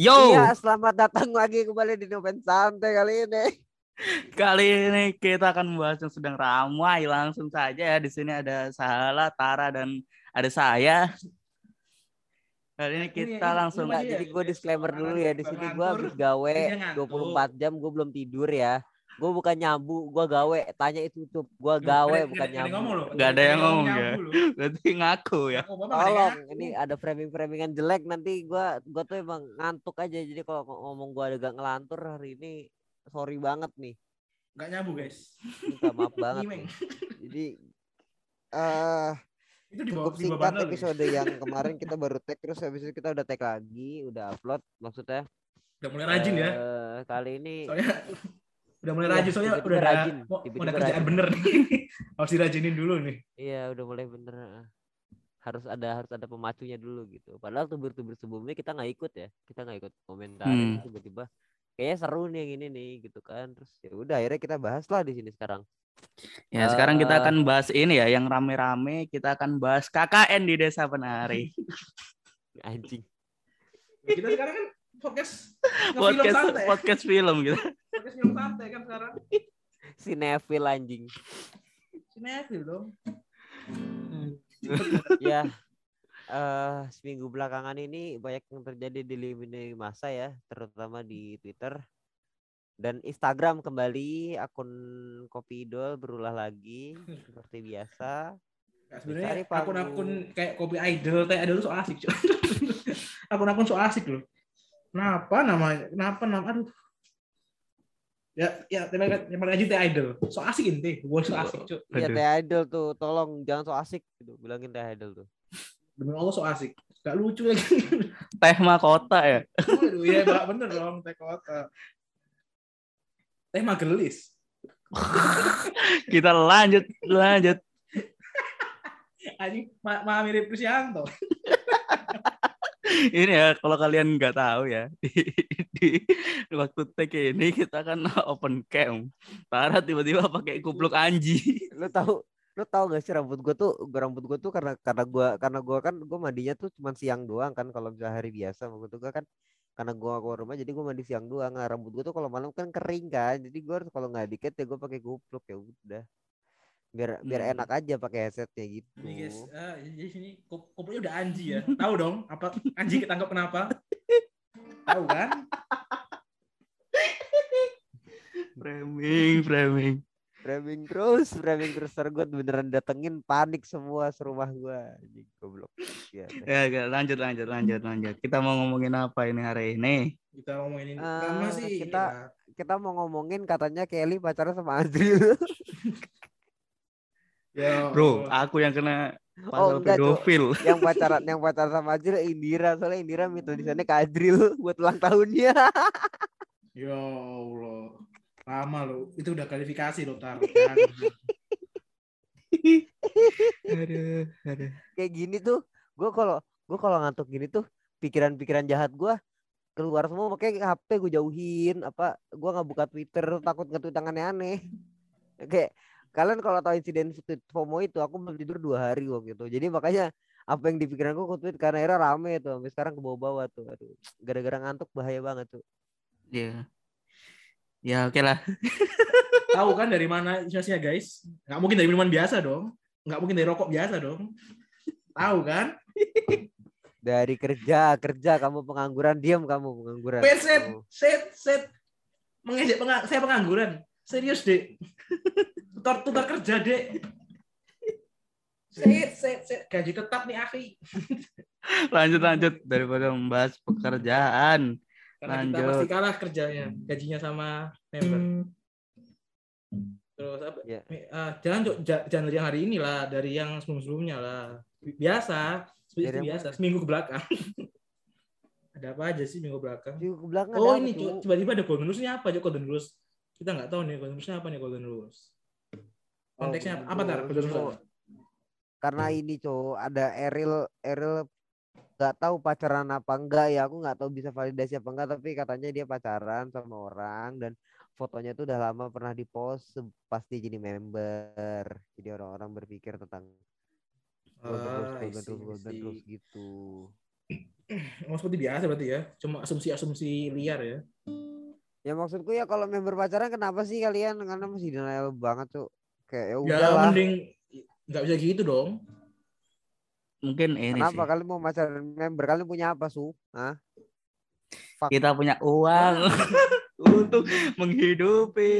Yo, Iya, selamat datang lagi kembali di Noven Santai kali ini. kali ini kita akan membahas yang sedang ramai. Langsung saja ya. Di sini ada Sahala, Tara, dan ada saya. Kali ini kita Ini- langsung Enggak, Iya, jadi gue iya, disclaimer dulu ya di sini gue habis gawe dia ngantuk. 24 jam gue belum tidur ya. Gue bukan nyabu, gue gawe. Tanya itu tutup, gue gawe bukan nyabu. Nggak ada yang ngomong ya. berarti ngaku ya. Tolong, ini ada framing-framingan jelek nanti gue gua tuh emang ngantuk aja. Jadi kalau ngomong gue agak ngelantur hari ini sorry banget nih. Gak nyabu guys. Minta maaf banget. Nih. Jadi eh Itu di cukup di singkat bandel. episode yang kemarin kita baru tag terus habis itu kita udah tag lagi, udah upload maksudnya. Udah mulai rajin ya. eh, Kali ini Soalnya udah mulai Iya, rajin soalnya udah ada rajin, mau, mau ada kerjaan rajin. bener nih. Harus dirajinin dulu nih. iya udah mulai bener. Harus ada harus ada pemacunya dulu gitu. Padahal tubir-tubir sebelumnya kita nggak ikut ya. Kita nggak ikut komentar Hmm. tiba-tiba kayaknya seru nih yang ini nih gitu kan. Terus ya udah akhirnya kita bahas lah di sini sekarang. Ya, sekarang kita Eh. akan bahas ini ya, yang rame-rame. Kita akan bahas KKN di Desa Penari. Anjing. Kita sekarang kan podcast podcast santai. podcast film gitu. Podcast film santai kan sekarang. Sinefil anjing. Sinetron dong. ya eh seminggu belakangan ini banyak yang terjadi di lini masa ya terutama di Twitter dan Instagram kembali akun Kopi Idol berulah lagi seperti biasa Nah, sebenarnya akun-akun kayak kopi idol, teh idol so asik. Akun-akun so asik loh. Kenapa namanya? Kenapa nama? Aduh. Ya, ya, terima kasih terima kasih teh idol. So asik ini, gue so asik, cuy. ya. Teh Idol tuh tolong jangan so asik gitu bilangin Teh Idol tuh Demi Allah so asik. Gak lucu lagi. Teh mahkota ya. Aduh, iya Pak, bener dong teh kota. Teh magelis. Kita lanjut, lanjut. Anjing, ma, ma mirip Krisyanto. Ini ya, kalau kalian nggak tahu ya, di, di, waktu take ini kita kan open cam. Tara tiba-tiba pakai kupluk anji. lu tahu lu tahu gak sih rambut gua tuh rambut gua tuh karena karena gua karena gua kan gua mandinya tuh cuma siang doang kan kalau misalnya hari biasa itu gua kan karena gua keluar rumah jadi gua mandi siang doang nah, rambut gua tuh kalau malam kan kering kan jadi gua harus kalau nggak diket ya gua pakai kupluk ya udah biar biar Hmm. enak aja pakai headsetnya gitu Ini guys, ah, jadi sini kopinya udah anji ya. Tahu dong apa anji ketangkap kenapa? Tahu kan? Framing, framing. framing terus framing terus ntar gua beneran datengin panik semua serumah gua anjing goblok ya, deh. Ya, ya, lanjut, lanjut, lanjut, lanjut. Kita mau ngomongin apa ini hari ini? Kita ngomongin ini. Pertama sih kita- lah. kita mau ngomongin katanya Kelly pacaran sama Azril Ya, Bro, Allah. aku yang kena Oh, pasal enggak, Cok. pedofil. yang pacaran yang pacaran sama Azril Indira soalnya Indira minta tulisannya ke Azril buat ulang tahunnya Ya Allah. Lama lo. Itu udah klarifikasi lo, Tar. aduh, aduh. kayak gini tuh gue kalau gue kalau ngantuk gini tuh pikiran-pikiran jahat gue keluar semua makanya HP gue jauhin apa gue nggak buka Twitter takut nge-tweet yang aneh-aneh kayak kalian kalau tahu insiden FOMO itu aku belum tidur dua hari waktu itu jadi makanya apa yang di pikiran gue aku tweet karena era rame tuh sampai sekarang ke bawah-bawah tuh aduh gara-gara ngantuk bahaya banget tuh Ya. Ya, oke lah. Tahu kan dari mana inspirasinya, guys? Nggak mungkin dari minuman biasa dong. Nggak mungkin dari rokok biasa dong. Tahu kan? dari kerja kerja kamu pengangguran diam kamu pengangguran Wait, set, Tuh. set, set. Mengejek penga- saya pengangguran. Serius, Dek. Tutor, tutor kerja, Dek. Set, set, set. Gaji tetap nih, akhi. Lanjut, lanjut. Daripada membahas pekerjaan. Karena kita Lanjut. pasti kalah kerjanya. Gajinya sama member. Terus apa? Ya. Eh, jangan jangan dari yang hari ini lah, dari yang sebelum-sebelumnya lah. Biasa, seperti biasa, seminggu ke belakang. ada apa aja sih minggu belakang? Di belakang Oh ini tiba-tiba ada golden rules-nya apa Cok golden rules? Kita nggak tahu nih golden rules-nya apa nih golden rules. Oh, Konteksnya golden apa tar? karena ini cowok ada Eril Eril nggak tahu pacaran apa enggak ya aku nggak tahu bisa validasi apa enggak tapi katanya dia pacaran sama orang dan fotonya tuh udah lama pernah dipost se- pas dia jadi member jadi orang-orang berpikir tentang Ah, see. rules gitu Oh, seperti biasa berarti ya. Cuma asumsi-asumsi liar ya. Ya maksudku ya kalau member pacaran kenapa sih kalian karena masih denial banget tuh. Kayak ya Ya udahlah. mending nggak bisa gitu dong. Mungkin ini Kenapa sih. kalian mau pacaran member? Kalian punya apa, Su? Hah? Kita punya uang untuk menghidupi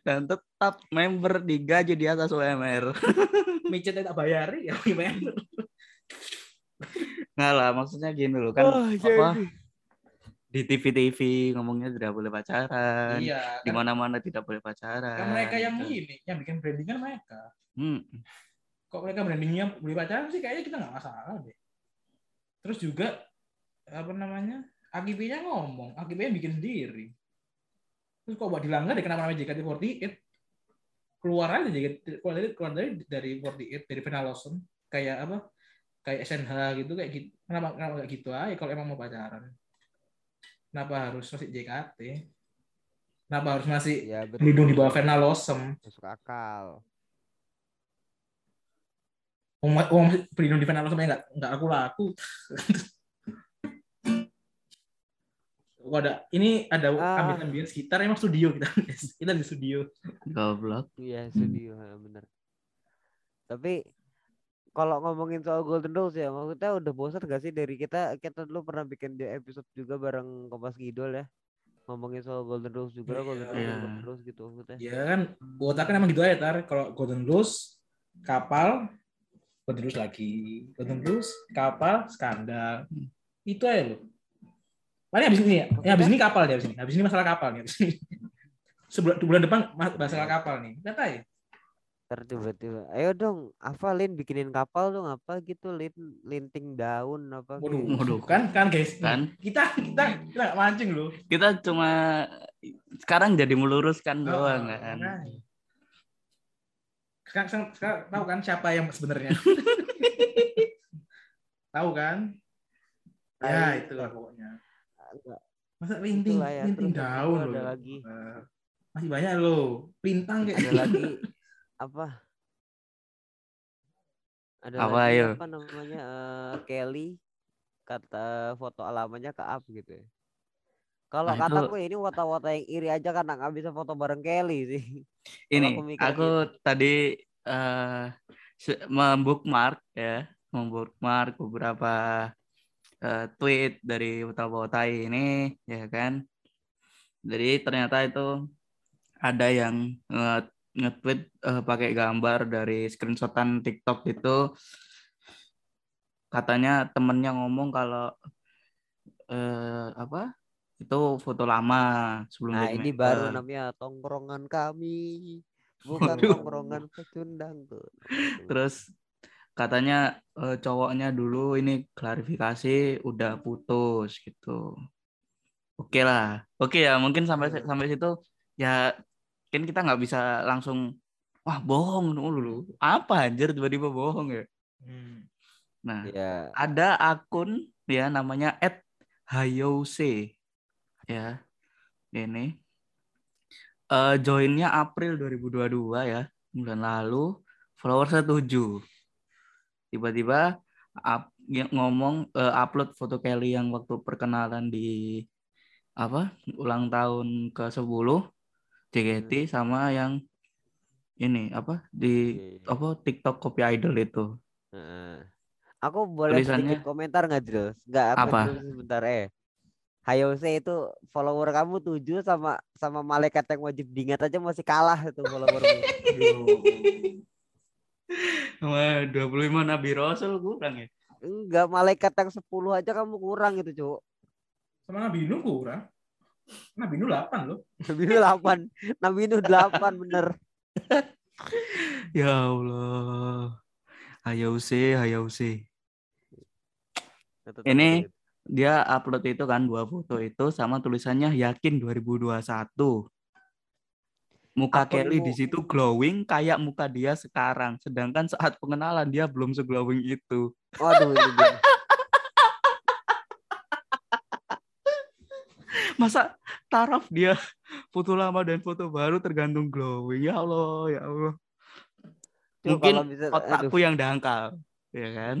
dan tetap member digaji di atas UMR. Micetnya tak bayari ya gimana? Nggak lah, maksudnya gini loh kan Oh, apa di TV-TV ngomongnya tidak boleh pacaran, Iya. di Kan, mana-mana tidak boleh pacaran. kan mereka yang gitu. ini, yang bikin branding kan mereka. Hmm. Kok mereka brandingnya beli pacaran sih kayaknya kita nggak masalah deh. Terus juga apa namanya? AGP-nya ngomong, AGP-nya bikin sendiri. Terus kok buat dilanggar deh kenapa namanya JKT48? Keluar aja JKT, keluar dari keluar dari dari 48 dari Final Lawson kayak apa? Kayak SNH gitu kayak gitu. Kenapa kenapa kayak gitu aja kalau emang mau pacaran? Kenapa harus masih JKT? Kenapa harus masih Ya betul. berlindung di bawah Final Lawson? Masuk akal. Uang, uang masih berlindung di Final Lawson nggak nggak aku laku. Oh, ada ini ada Ah. ambil ambience sekitar emang studio kita kita di studio Goblok. Iya, studio bener. Tapi kalau ngomongin soal Golden Rules ya, maksudnya udah bosan gak sih dari kita kita dulu pernah bikin di episode juga bareng Kompas Gidol ya. Ngomongin soal Golden Rules juga, Golden Rules, Iya. Golden Rules gitu maksudnya. ya kan otak kan emang gitu aja tar. Kalau Golden Rose kapal Golden Rose lagi. Golden Rose kapal skandal. Itu aja lo paling habis ini ya, ya habis ini kapal dia habis ini. Habis ini masalah kapal nih habis ini. Sebulan bulan depan mas- masalah kapal nih. Lihat aja Ntar tiba-tiba, ayo dong, apa Lin bikinin kapal dong apa gitu, Lin linting daun apa waduh gitu. Waduh. kan kan guys Kan kita kita kita mancing loh kita cuma sekarang jadi meluruskan Oh, doang kan. nah. Sekarang, sekarang, sekarang tahu kan siapa yang sebenarnya? tahu kan? Ya Tahu. itulah pokoknya. Masa linting, ya, linting daun itu loh. ada lagi. Eh, Masih banyak loh. Lintang kayak Ada lagi apa? Ada Apa, lagi apa namanya eh, Kelly kata foto alamannya ke up gitu ya. Kalau Nah, itu- kataku ini wata-wata yang iri aja karena nggak bisa foto bareng Kelly sih. Ini aku aku tadi eh se- membookmark ya, membookmark beberapa eh, tweet dari Botai ini ya kan. Jadi ternyata itu ada yang nge- nge-tweet eh, pakai gambar dari screenshotan TikTok itu katanya temennya ngomong kalau eh apa itu foto lama sebelum Nah ini baru namanya tongkrongan kami, bukan tongkrongan pecundang tuh. Terus katanya eh, cowoknya dulu ini klarifikasi udah putus gitu. Oke lah, oke ya mungkin sampai sampai situ. Ya kan kita nggak bisa langsung wah bohong dulu apa anjir tiba-tiba bohong ya. Hmm. Nah Ya, ada akun ya namanya @hayose ya ini. Eh joinnya April 2022 ya bulan lalu followersnya 7 tiba-tiba up, yang ngomong eh, upload foto Kelly yang waktu perkenalan di apa ulang tahun ke 10 JKT sama yang ini apa di iya. apa TikTok copy idol itu Heeh. Aku boleh Tulisannya- sedikit komentar nggak Jul? Nggak aku Apa? sebentar eh. Hayose itu follower kamu 7 sama sama malaikat yang wajib diingat aja masih kalah itu followermu. Wah, 25 Nabi Rasul kurang ya. Enggak, malaikat yang 10 aja kamu kurang itu, Cuk. Sama Nabi Nuh kurang. Nabi Nuh 8 loh. Nabi Nuh 8. Nabi Nuh 8 bener. Ya Allah. Hayause, hayause. Tetep Ini- gitu. Dia upload itu kan dua foto itu sama tulisannya yakin 2021. Muka Akunmu- Kelly di situ glowing kayak muka dia sekarang. Sedangkan saat pengenalan dia belum seglowing itu. Waduh ini dia. Masa taraf dia foto lama dan foto baru tergantung glowing. Ya Allah, ya Allah. Mungkin bisa- aduh. otakku yang dangkal. Ya kan?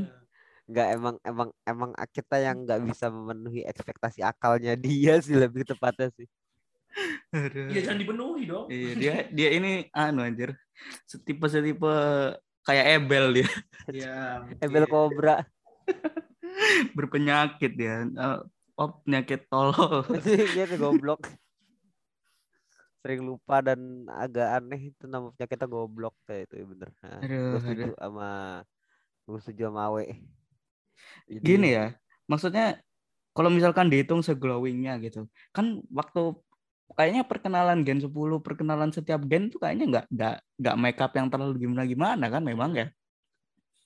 nggak emang emang emang kita yang nggak bisa memenuhi ekspektasi akalnya dia sih lebih tepatnya sih Aduh. Iya jangan dipenuhi dong. Iya, dia dia ini anu anjir. Setipe setipe kayak Ebel dia, Iya. Ebel Cobra berpenyakit dia. Oh, penyakit tolol. dia tuh goblok sering lupa dan agak aneh itu nama penyakitnya goblok kayak itu ya bener nah, Aduh, gue setuju aduh. sama gue setuju sama Awe Jadi, Gini ya, maksudnya kalau misalkan dihitung seglowingnya gitu, kan waktu kayaknya perkenalan gen 10, perkenalan setiap gen tuh kayaknya nggak nggak nggak make up yang terlalu gimana gimana kan memang ya.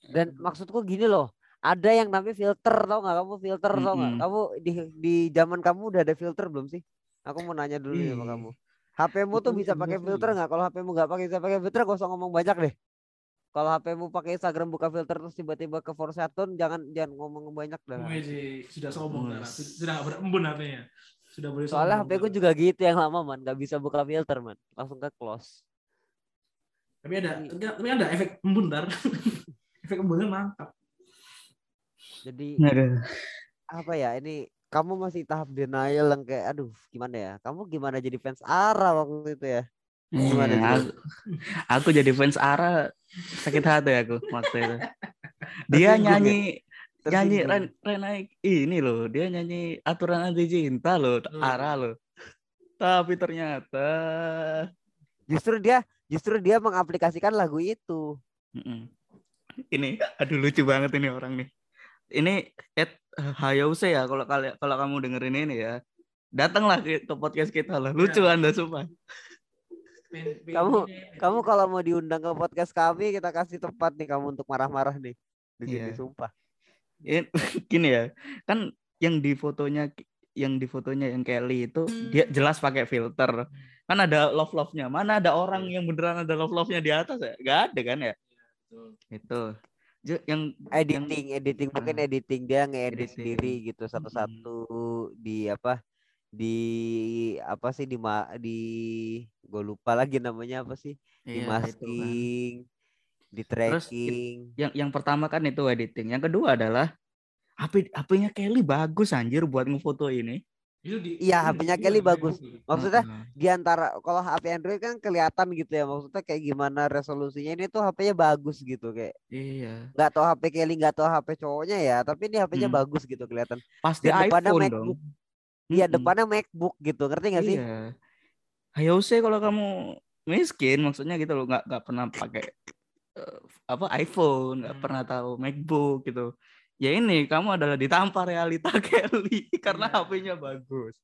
dan maksudku gini loh ada yang namanya filter tau nggak kamu? Filter tau nggak? Mm-mm. kamu di di zaman kamu udah ada filter belum sih? Aku mau nanya dulu nih sama kamu. HP-mu tuh bisa pakai filter nggak? Kalau HP-mu nggak pakai bisa pakai filter gak usah ngomong banyak deh. Kalau HP-mu pakai Instagram buka filter terus tiba-tiba ke Forsaton jangan jangan ngomong banyak dah. Wih, sudah sombong. Dara. sudah berembun artinya. Sudah boleh soalnya HP ku juga gitu yang lama man. Nggak bisa buka filter man. Langsung ke close. Tapi ada tapi ada efek embun dar. efek embunnya mantap. Jadi Aduh. apa ya ini kamu masih tahap denial yang kayak aduh gimana ya kamu gimana jadi fans Ara waktu itu ya Gimana, Jul? aku, aku jadi fans Ara sakit hati aku waktu itu. Dia ya? nyanyi nyanyi. Ren, Ren naik ini loh, dia nyanyi aturan anti cinta loh, Hmm. Ara loh. Tapi ternyata justru dia justru dia mengaplikasikan lagu itu Mm-mm. ini aduh lucu banget ini orang nih. Ini Ed Hayose ya kalau kalian kalau kamu dengerin ini ya. Datanglah ke, ke podcast kita lah. Lucu Ya. Anda sumpah. Kamu- kamu kalau mau diundang ke podcast kami kita kasih tempat nih kamu untuk marah-marah nih di sini Iya. sumpah Ini- gini ya kan yang di fotonya yang di fotonya yang Kelly itu dia jelas pakai filter kan ada love love nya mana ada orang yang beneran ada love love nya di atas ya gak ada kan ya Betul. itu yang editing editing mungkin Ah, editing dia ngedit editing. sendiri gitu satu-satu di apa di apa sih di ma di gue lupa lagi namanya apa sih di iya, itu kan. masking di Terus, tracking yang yang pertama kan itu editing yang kedua adalah HP HP-nya Kelly bagus anjir buat ngefoto ini di, Iya, HP-nya di- Kelly di- bagus. Maksudnya di antara kalau HP Android kan kelihatan gitu ya maksudnya kayak gimana resolusinya ini tuh HP-nya bagus gitu kayak iya nggak tahu HP Kelly nggak tahu HP cowoknya ya tapi ini HP-nya Hmm. bagus gitu kelihatan pasti Dan depannya iPhone MacBook. dong iya Mm-mm. depannya MacBook gitu ngerti nggak sih Iya. Hayose kalau kamu miskin maksudnya gitu loh nggak nggak pernah pakai eh, apa iPhone nggak Hmm. pernah tahu MacBook gitu. Ya ini kamu adalah ditampar realita Kelly karena Iya. HP-nya bagus.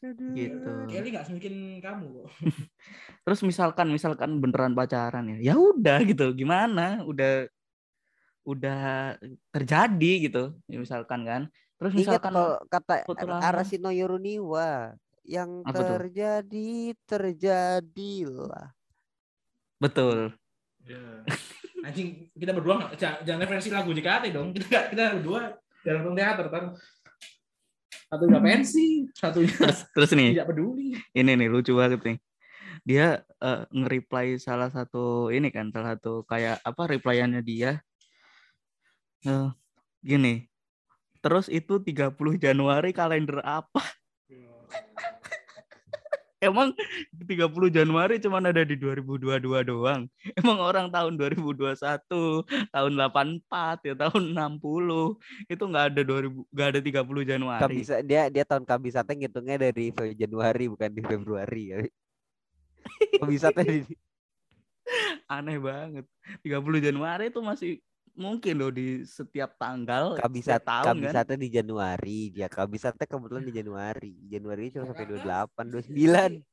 Gitu. Kelly nggak semungkin kamu kok. Terus misalkan misalkan beneran pacaran ya, ya udah gitu. Gimana? Udah udah terjadi gitu. Ya, misalkan kan. Terus ingat misalkan kalau kata. Arasino Yoruniwa yang Apa tuh? terjadi terjadilah betul. Ya. Anjing kita berdua nggak jangan, jangan referensi lagu JKT dong. Kita kita berdua dalam nonton teater kan. Satu udah pensi, satunya Terus terus nih tidak peduli. ini nih lucu banget nih dia eh, nge-reply salah satu ini kan salah satu kayak apa replyannya dia Eh, gini terus itu 30 Januari kalender apa emang 30 Januari cuman ada di 2022 doang. Emang orang tahun 2021 tahun 84 ya tahun 60 itu nggak ada 2000 nggak ada 30 Januari. Kabisa dia dia tahun kabisatnya ngitungnya dari Januari bukan di Februari. Ya kabisatnya di aneh banget. 30 Januari itu masih mungkin loh di setiap tanggal kabisat setiap tahun kan kabisatnya di Januari dia kabisatnya kebetulan di Januari Januari cuma sampai 28 29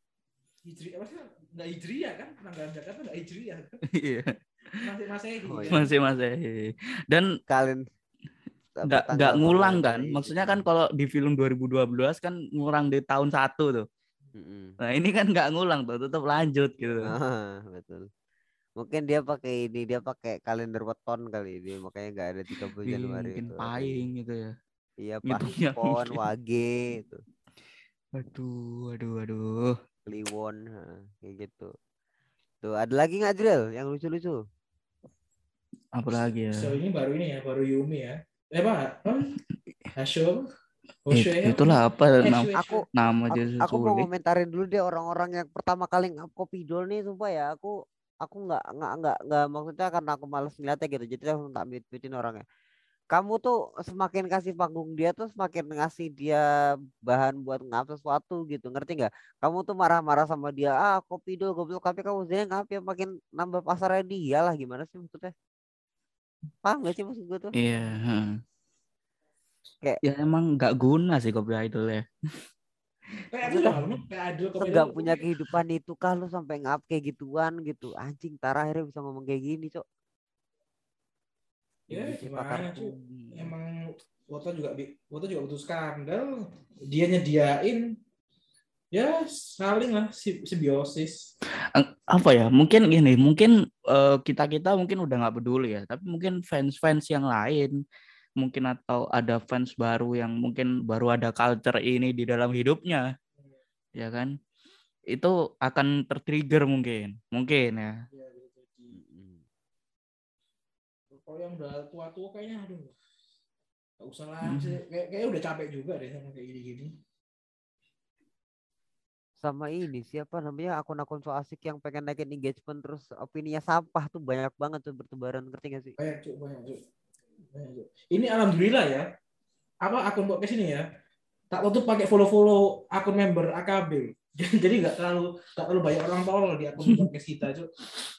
Hijri, apa sih? Nggak hijriah kan? Tanggal Jakarta nggak hijriah. kan? iya Masih masehi. Oh, kan? iya. masih masih dan kalian nggak nggak ngulang kan maksudnya kan kalau di film 2012 kan ngurang di tahun satu tuh nah ini kan nggak ngulang tuh tetap lanjut gitu Ah, betul mungkin dia pakai ini dia pakai kalender weton kali ini makanya nggak ada 30 Ih, Januari mungkin itu. paing gitu ya iya ngitungnya pahing pon mungkin. wage itu aduh aduh aduh kliwon kayak gitu tuh ada lagi nggak Drill yang lucu-lucu apalagi ya Sejauh ini baru ini ya, baru Yumi ya. Eh Pak, apa? Hasyo apa? It- Hosho ya? itulah apa Eh, nam- Shueisha. Aku nama aku, aku mau sulit ngomentarin dulu deh orang-orang yang pertama kali ngap kopi dol nih sumpah ya aku aku nggak nggak nggak nggak maksudnya karena aku males ngeliatnya gitu jadi aku tak mute orangnya. Kamu tuh semakin kasih panggung dia tuh semakin ngasih dia bahan buat ngap sesuatu gitu ngerti nggak? Kamu tuh marah-marah sama dia ah kopi dol goblok tapi kamu sendiri ngap ya makin nambah pasarnya dia lah gimana sih maksudnya? Paham gak sih maksud gue tuh? Iya heeh. Kayak- ya emang nggak guna sih kopi idol ya Kayak Adul lah, lu. kayak Adul kopi nggak Adul. punya kehidupan itu kah lu sampai ngap kayak gituan gitu anjing Tara akhirnya bisa ngomong kayak gini cok Ya, Industri gimana, kopi. Emang Woto juga bi- Woto juga butuh skandal. Dia nyediain ya saling lah si- simbiosis. Apa ya mungkin gini mungkin kita kita mungkin udah nggak peduli ya tapi mungkin fans fans yang lain mungkin atau ada fans baru yang mungkin baru ada culture ini di dalam hidupnya ya kan itu akan tertrigger mungkin mungkin ya Ya. Kalau yang udah tua-tua kayaknya aduh. Gak usah lah, Hmm. sih. kayak kayaknya udah capek juga deh sama kayak gini-gini. sama ini siapa namanya akun-akun so asik yang pengen naikin engagement terus opininya sampah tuh banyak banget tuh bertebaran ngerti gak sih Banyak cuk, banyak cuk. Ini alhamdulillah ya. Apa akun podcast ini ya? Tak tutup pakai follow-follow akun member AKB. Jadi nggak terlalu nggak terlalu banyak orang tolol di akun podcast kita, Cuk.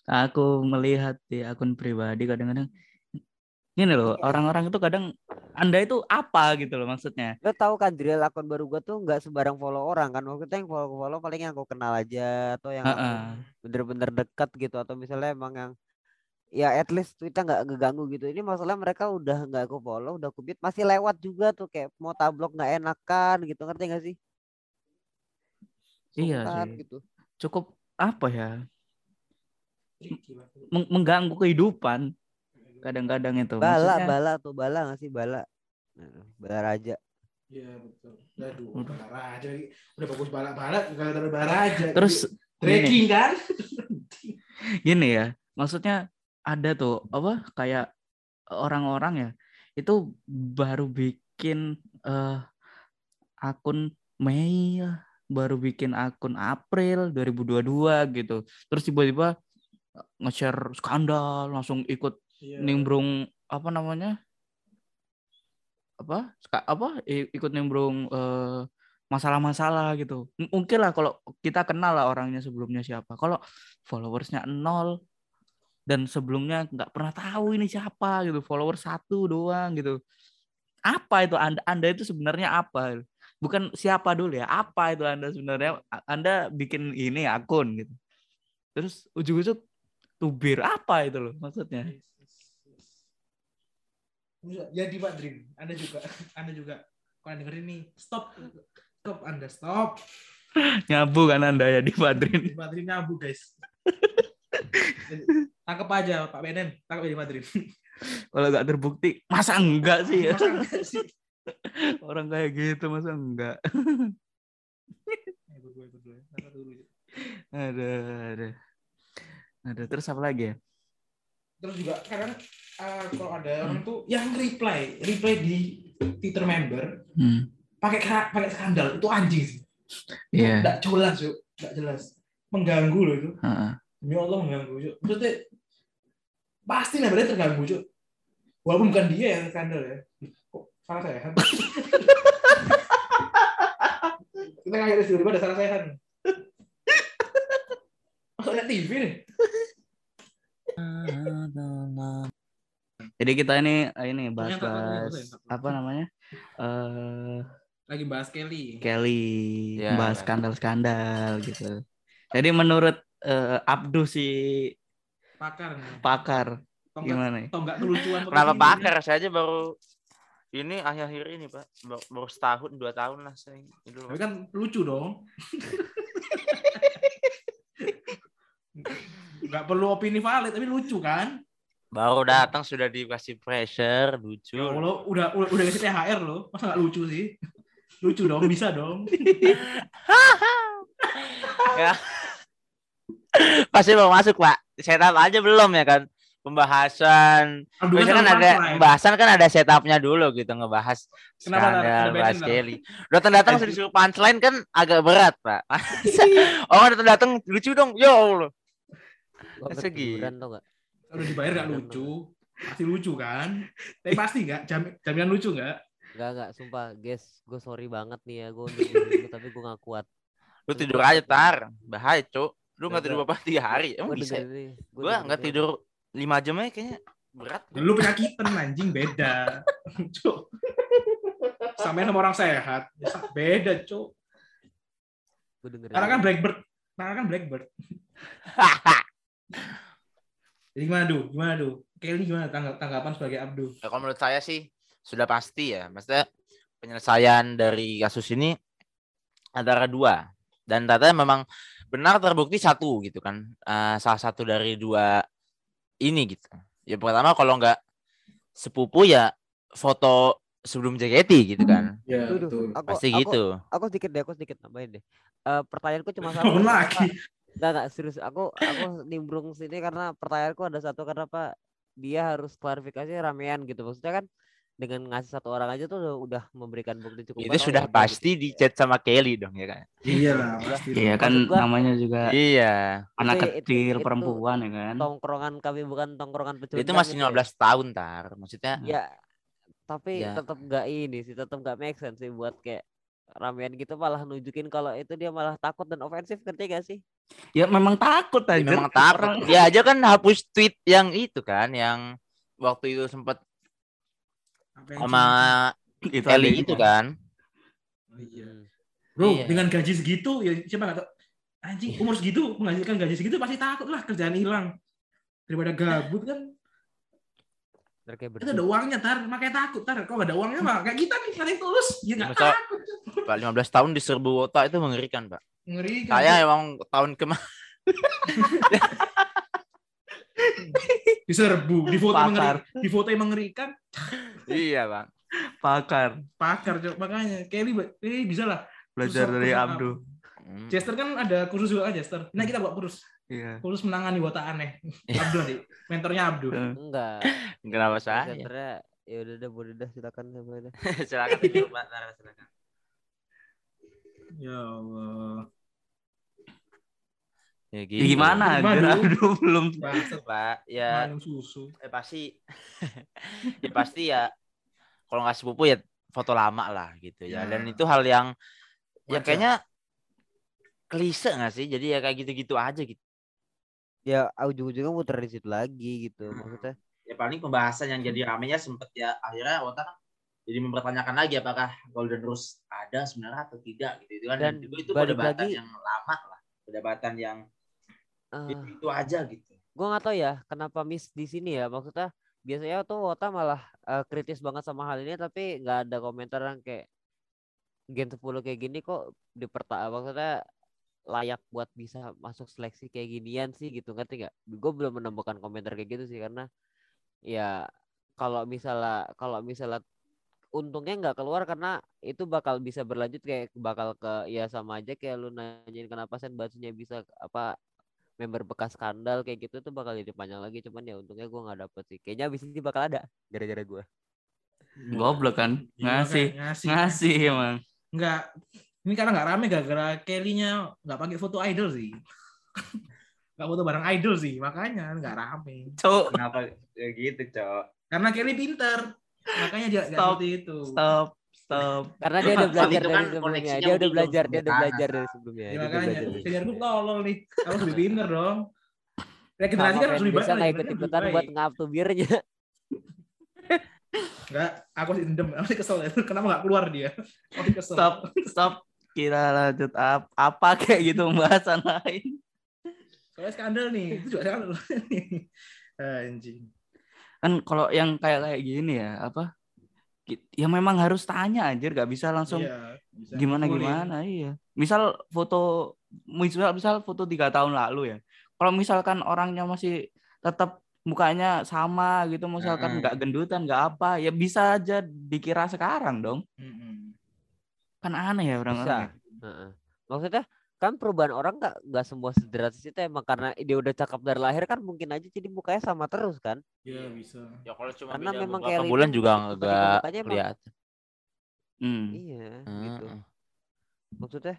aku melihat di akun pribadi kadang-kadang gini loh orang-orang itu kadang anda itu apa gitu loh maksudnya lo tahu kan drill akun baru gua tuh nggak sembarang follow orang kan waktu itu yang follow follow paling yang aku kenal aja atau yang aku Heeh. bener-bener dekat gitu atau misalnya emang yang ya at least kita nggak ngeganggu gitu ini masalah mereka udah nggak aku follow udah aku mute, masih lewat juga tuh kayak mau tablok nggak enakan gitu ngerti gak sih Iya Sungkan sih. gitu cukup apa ya lah. meng- mengganggu kehidupan kadang-kadang itu bala maksudnya bala tuh bala nggak sih bala bala raja Iya betul. Aduh, balak aja lagi. Udah bagus balak-balak, kalau taruh balak aja. terus trekking kan? gini ya maksudnya ada tuh apa kayak orang-orang ya itu baru bikin eh akun Mei baru bikin akun April 2022 gitu. Terus tiba-tiba nge-share skandal langsung ikut Iya. nimbrung apa namanya apa apa ikut nimbrung eh, masalah-masalah gitu. Mungkin lah kalau kita kenal lah orangnya sebelumnya siapa. Kalau followersnya nol dan sebelumnya nggak pernah tahu ini siapa gitu follower satu doang gitu. Apa itu? Anda anda itu sebenarnya apa? Bukan siapa dulu ya apa itu anda sebenarnya? Anda bikin ini akun gitu. Terus ujung-ujung tubir apa itu loh maksudnya? Jadi Pak Dream, Anda juga, Anda juga. Kalau dengerin nih, stop, stop Anda, stop. nyabu kan anda ya di Madrid Pak Dream nyabu guys. Tangkap aja Pak Benen, tangkap Pak Dream. kalau nggak terbukti masa enggak sih ya Masa enggak sih? orang kayak gitu masa enggak. Tangkap dulu. ada ada ada terus apa lagi ya Terus juga kadang eh, kalau ada orang tuh yang reply, reply di Twitter member hmm. pakai pakai skandal itu anjing sih. Iya. Nggak jelas, yuk. Nggak jelas. Mengganggu loh itu. Heeh. Demi Allah mengganggu, Cuk. Maksudnya pasti membernya terganggu, Cuk. Walaupun bukan dia yang skandal ya. Kok salah saya? Kita kayak tiba-tiba ada salah saya kan. Lihat TV nih. jadi kita ini ini bahas bahas apa. apa namanya eh Lagi bahas Kelly. Kelly Ya, bahas kan. skandal-skandal gitu jadi menurut eh, Abdu si Pakar. nih. pakar Tonggak, gimana nih tonggak kelucuan. Kenapa pakar? Saya aja baru ini akhir-akhir ini pak, baru, baru setahun dua tahun lah saya. Itu Tapi kan lucu dong. Nggak perlu opini valid, tapi lucu kan? baru datang sudah dikasih pressure, lucu. Ya Allah, udah udah udah kasih THR loh. Masa nggak lucu sih? Lucu dong, bisa dong. ya. Pasti mau masuk pak. Tahu aja belum ya kan. pembahasan. Biasanya kan selalu ada punchline. pembahasan kan ada setupnya dulu gitu ngebahas Kenapa, skandal, bahas? Kelly. Datang datang disuruh punchline kan agak berat pak. oh datang datang lucu dong, ya Allah. Gak? Udah dibayar gak lucu. Pasti lucu kan? Tapi pasti gak? Jam, jaminan lucu gak? Enggak enggak sumpah guys, gue sorry banget nih ya, gue tapi gue gak kuat. Lu tidur aja tar, bahaya cuk. Lu nggak tidur berapa tiga hari? Emang Gua bisa? ya? dengerin nih, gua nggak tidur lima jam aja kayaknya berat. Lu penyakitan anjing beda. Cuk. Sampai sama orang sehat. Beda, cuk. Karena kan. Blackbird. Karena kan Blackbird. Jadi gimana, Du? Gimana, Du? Kelly gimana tanggap tanggapan sebagai Abdu? Ya, kalau menurut saya sih sudah pasti ya. Maksudnya penyelesaian dari kasus ini antara dua dan ternyata memang benar terbukti satu gitu kan. Eh, salah satu dari dua ini gitu. Ya pertama kalau nggak sepupu ya foto sebelum JKT gitu kan. Ya, Duh, duh, aku, Pasti aku- gitu. Aku sedikit deh, aku sedikit nambahin deh. Eh pertanyaanku cuma satu. Lagi. Enggak enggak serius. Aku aku nimbrung sini karena pertanyaanku ada satu kenapa dia harus klarifikasi ramean gitu. Maksudnya kan dengan ngasih satu orang aja tuh udah, udah memberikan bukti cukup Itu sudah ya udah pasti di chat sama Kelly dong ya kan. Iya lah, pasti. Iya kan gua- namanya juga Iya. anak itu- kecil itu- perempuan ya kan. Tongkrongan kami bukan tongkrongan pecundang. Itu masih gitu ya. 15 tahun tar. Maksudnya Ya, tapi Ya. tetap nggak ini sih, tetap nggak make sense sih buat kayak ramean gitu malah nunjukin kalau itu dia malah takut dan ofensif ngerti gak sih? Ya memang takut ya aja. memang takut. Dia aja kan hapus tweet yang itu kan yang waktu itu sempat sama itu adiknya. itu kan. Oh, Iya. Bro, Iya. dengan gaji segitu ya siapa nggak tahu. Anjing umur segitu menghasilkan gaji segitu pasti takut lah kerjaan hilang. Daripada gabut kan kayak itu ada uangnya tar makanya takut tar kalau ada uangnya mah kayak kita nih yang tulus ya nggak takut Pak 15 tahun di serbu wota itu mengerikan, Pak. ngeri Saya emang tahun kemarin diserbu di foto Pakar. mengerikan di foto yang mengerikan iya, Bang. pakar pakar Cok. makanya Kelly eh bisa lah belajar Kursus- dari kursus Abdu. Hmm. Chester kan ada kursus juga kan Chester nah kita buat kursus Iya. kursus menangani wota aneh Iya. Abdul sih mentornya Abdul Enggak. Kenapa saya? Senternya ya udah udah boleh dah silakan dah. silakan. Nara, silakan. ya Allah Ya, Ya gitu. gimana Gimana, aja Du? Abdu belum Pak? Ya, minum susu ya pasti ya pasti ya kalau nggak sepupu ya foto lama lah gitu ya. Ya. Dan itu hal yang ya Wajar. kayaknya klise nggak sih? Jadi ya kayak gitu-gitu aja gitu. Ya ujung-ujungnya muter di situ lagi gitu maksudnya. ya paling pembahasan yang jadi ramenya sempet ya akhirnya Wota kan jadi mempertanyakan lagi apakah Golden Rose ada sebenarnya atau tidak gitu itu kan Dan dan itu, perdebatan lagi- yang lama lah perdebatan yang eh, itu, itu aja gitu. Gua nggak tahu ya kenapa miss di sini ya. Maksudnya biasanya tuh Wota malah eh, kritis banget sama hal ini tapi nggak ada komentar yang kayak Gen 10 kayak gini kok diperta maksudnya layak buat bisa masuk seleksi kayak ginian sih gitu. Ngerti nggak? Gue belum menemukan komentar kayak gitu sih karena ya kalau misalnya kalau misalnya untungnya nggak keluar karena itu bakal bisa berlanjut kayak bakal ke ya sama aja kayak lu nanyain kenapa Sen Batsunya bisa apa member bekas skandal kayak gitu tuh bakal jadi panjang lagi cuman ya untungnya gue nggak dapet sih. Kayaknya abis ini bakal ada gara-gara gue goblok kan? Iya, ngasih. ngasih. Ngasih emang. Nggak ini karena nggak rame gara-gara Kelly-nya nggak pakai foto idol sih. Nggak foto bareng idol sih makanya nggak rame. Cok. Kenapa? Ya gitu cok. Karena Kelly pinter makanya dia nggak Stop. seperti itu. Stop stop. Karena dia udah belajar dari kan sebelumnya. dia udah belajar dia udah belajar dari sebelumnya. Ya, makanya senior gue tolol nih harus lebih pinter dong. Regenerasi kan harus lebih bisa baik nggak regenerasi ikut harus ikutan lebih buat ngap tuh birnya. Nggak aku masih endem aku masih kesel. Ya kenapa nggak keluar dia? Masih kesel. Stop stop. Kita lanjut. Apa apa kayak gitu pembahasan lain? Soalnya skandal nih. Itu juga skandal. Anjing. Kan kalau yang kayak kayak gini ya apa ya memang harus tanya aja nggak bisa langsung Iya, bisa gimana ngumpulin. gimana. Iya. Misal foto misal misal foto tiga tahun lalu ya. Kalau misalkan orangnya masih tetap mukanya sama gitu misalkan nggak gendutan nggak apa ya bisa aja dikira sekarang dong. Mm-mm. kan aneh ya orang bisa. Heeh. maksudnya kan perubahan orang nggak nggak semua sederhana itu emang karena dia udah cakep dari lahir kan mungkin aja jadi mukanya sama terus kan Ya bisa. Ya kalau cuma Karena beda memang beberapa kayak bulan juga mukanya emang- kelihatan. Hmm. iya Hmm. gitu maksudnya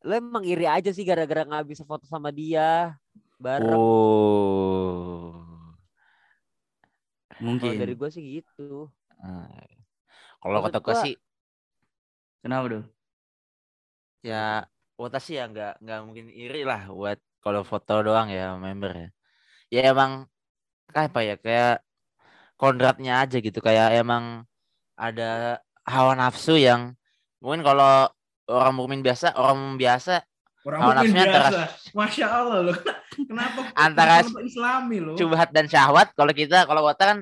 lo emang iri aja sih gara-gara nggak bisa foto sama dia bareng Oh. Mungkin. dari gue sih gitu Nah, Kalau kata gue sih Kenapa tuh? ya sih ya nggak nggak mungkin iri lah buat kalau foto doang ya member ya. Ya emang kayak apa ya kayak kodratnya aja gitu kayak emang ada hawa nafsu yang mungkin kalau orang mukmin biasa orang biasa Orang Hawa nafsunya antara- biasa. Masya Allah loh. Kenapa? Antara Islami loh. subhat dan syahwat kalau kita kalau Wota kan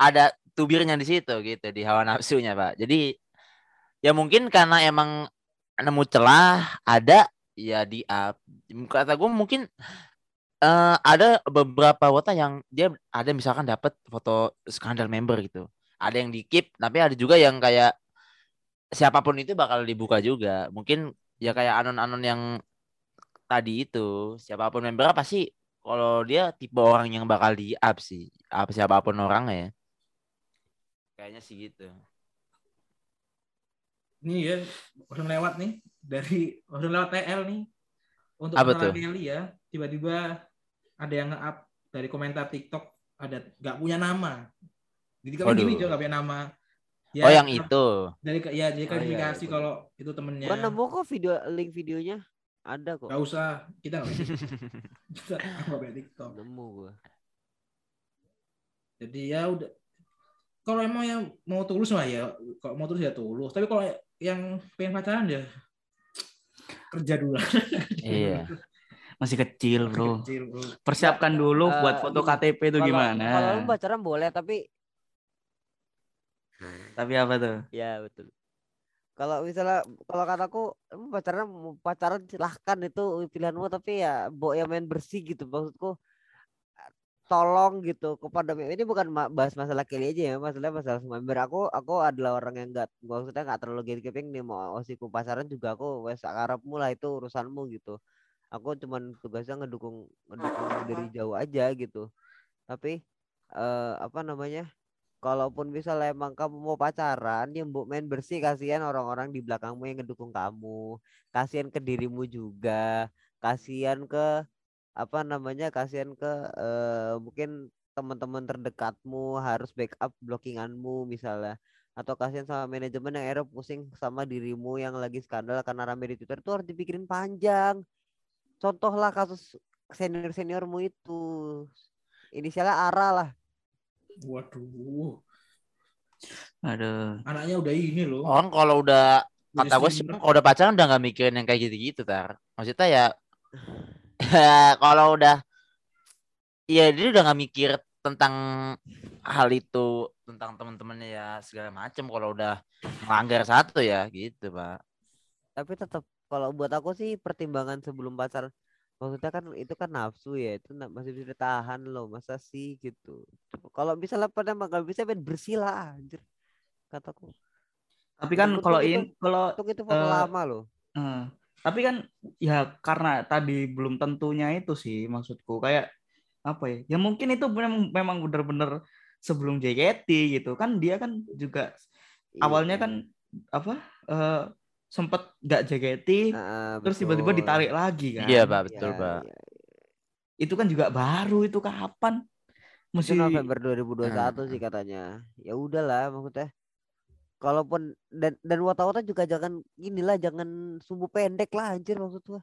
ada tubirnya di situ gitu di hawa nafsunya pak jadi ya mungkin karena emang nemu celah ada ya di up. Kata gue mungkin eh, ada beberapa wota yang dia ada misalkan dapat foto skandal member gitu. Ada yang di keep tapi ada juga yang kayak siapa pun itu bakal dibuka juga. Mungkin ya kayak anon-anon yang tadi itu siapa pun member pasti kalau dia tipe orang yang bakal di up sih apa siapa pun orangnya. Ya kayaknya sih gitu Nih ya, langsung lewat nih dari langsung lewat TL nih. Untuk Apa Nora tuh? Kelly ya, tiba-tiba ada yang nge-up dari komentar TikTok ada nggak punya nama. Jadi kan gini juga nggak punya nama. Ya, oh yang itu Dari ya jadi Oh, iya, klarifikasi iya, kalau itu temennya. gue nemu kok video link videonya ada kok Gak usah, kita nggak punya kita nggak punya TikTok. nemu gue Jadi ya udah. Kalau emang yang mau tulus mah ya, kalau mau tulus ya tulus. Tapi kalau yang pengen pacaran ya kerja dulu. iya Masih kecil, bro. Kecil, bro. Persiapkan dulu Eh, buat foto gini, KTP itu Kalau- gimana. kalau lu pacaran boleh tapi Tapi apa tuh? ya betul kalau misalnya kalau kataku pacaran pacaran silahkan itu pilihanmu tapi ya bo yang main bersih gitu maksudku tolong gitu kepada ini bukan bahas masalah Kelly aja ya masalah masalah semua. Member aku aku adalah orang yang enggak maksudnya nggak terlalu gatekeeping nih mau osiku pacaran juga aku wes akarapmu lah itu urusanmu gitu. Aku cuman tugasnya ngedukung ngedukung dari jauh aja gitu. Tapi eh apa namanya kalaupun misalnya emang kamu mau pacaran yang mbok main bersih kasihan orang-orang di belakangmu yang ngedukung kamu. Kasihan ke dirimu juga. Kasihan ke apa namanya kasihan ke eh, mungkin teman-teman terdekatmu harus backup blockinganmu misalnya. Atau kasihan sama manajemen yang akhirnya pusing sama dirimu yang lagi skandal karena rame di Twitter itu harus dipikirin panjang. Contohlah kasus senior seniormu itu. Inisialnya Ara lah. Waduh, Aduh. anaknya udah ini loh. orang kalau udah Udah kata gue sih kalau udah pacaran udah nggak mikirin yang kayak gitu-gitu tar. Maksudnya ya ya kalau udah ya dia udah nggak mikir tentang hal itu tentang teman-temannya ya segala macam kalau udah melanggar satu ya gitu pak. Tapi tetap kalau buat aku sih pertimbangan sebelum pacaran maksudnya kan itu kan nafsu ya itu masih bisa ditahan loh masa sih gitu. Kalau misalnya pada nggak bisa main bersih lah anjir kataku. Tapi kan kalau itu- ini kalau untuk itu foto Eh, lama loh. eh, tapi kan ya karena tadi belum tentunya itu sih maksudku kayak apa ya? Ya mungkin itu memang memang benar-benar sebelum JKT gitu kan dia kan juga awalnya Iya. kan apa eh sempat nggak JKT Ah, terus tiba-tiba ditarik lagi kan. iya pak betul Iya, pak iya. Itu kan juga baru itu kapan? itu Mesti November 2021 Ah. sih katanya ya udahlah maksudnya kalaupun dan dan wata-wata juga jangan inilah jangan sumbu pendek lah anjir maksud gua.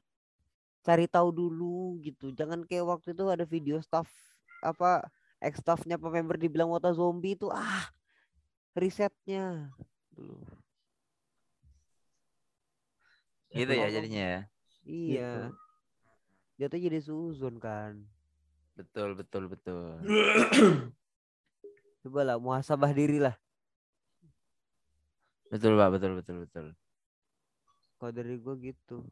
Cari tahu dulu gitu. Jangan kayak waktu itu ada video staff apa ex staffnya pemember dibilang wata zombie itu ah risetnya dulu gitu ya jadinya ya? Iya. Jatuh jadi suzon kan. Betul betul betul. Coba lah muhasabah diri lah betul pak betul betul betul kalau dari gua gitu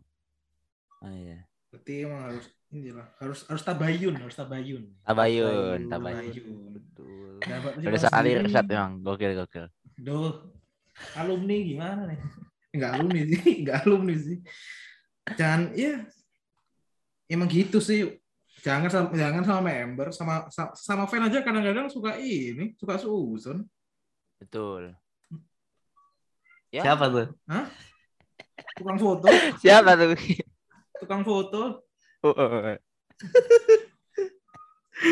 oh, iya Berarti emang harus inilah harus harus tabayun, harus tabayun. tabayun Tabayun. tabayun betul udah sekali riset memang gokil gokil Duh, alumni gimana nih? Enggak alumni sih, enggak alumni sih. jangan ya emang gitu sih jangan sama, jangan sama member sama sama, sama fan aja kadang-kadang suka ini suka susun Betul. Ya, Siapa tuh? tukang foto Siapa tuh? tukang foto Oh, oh, oh.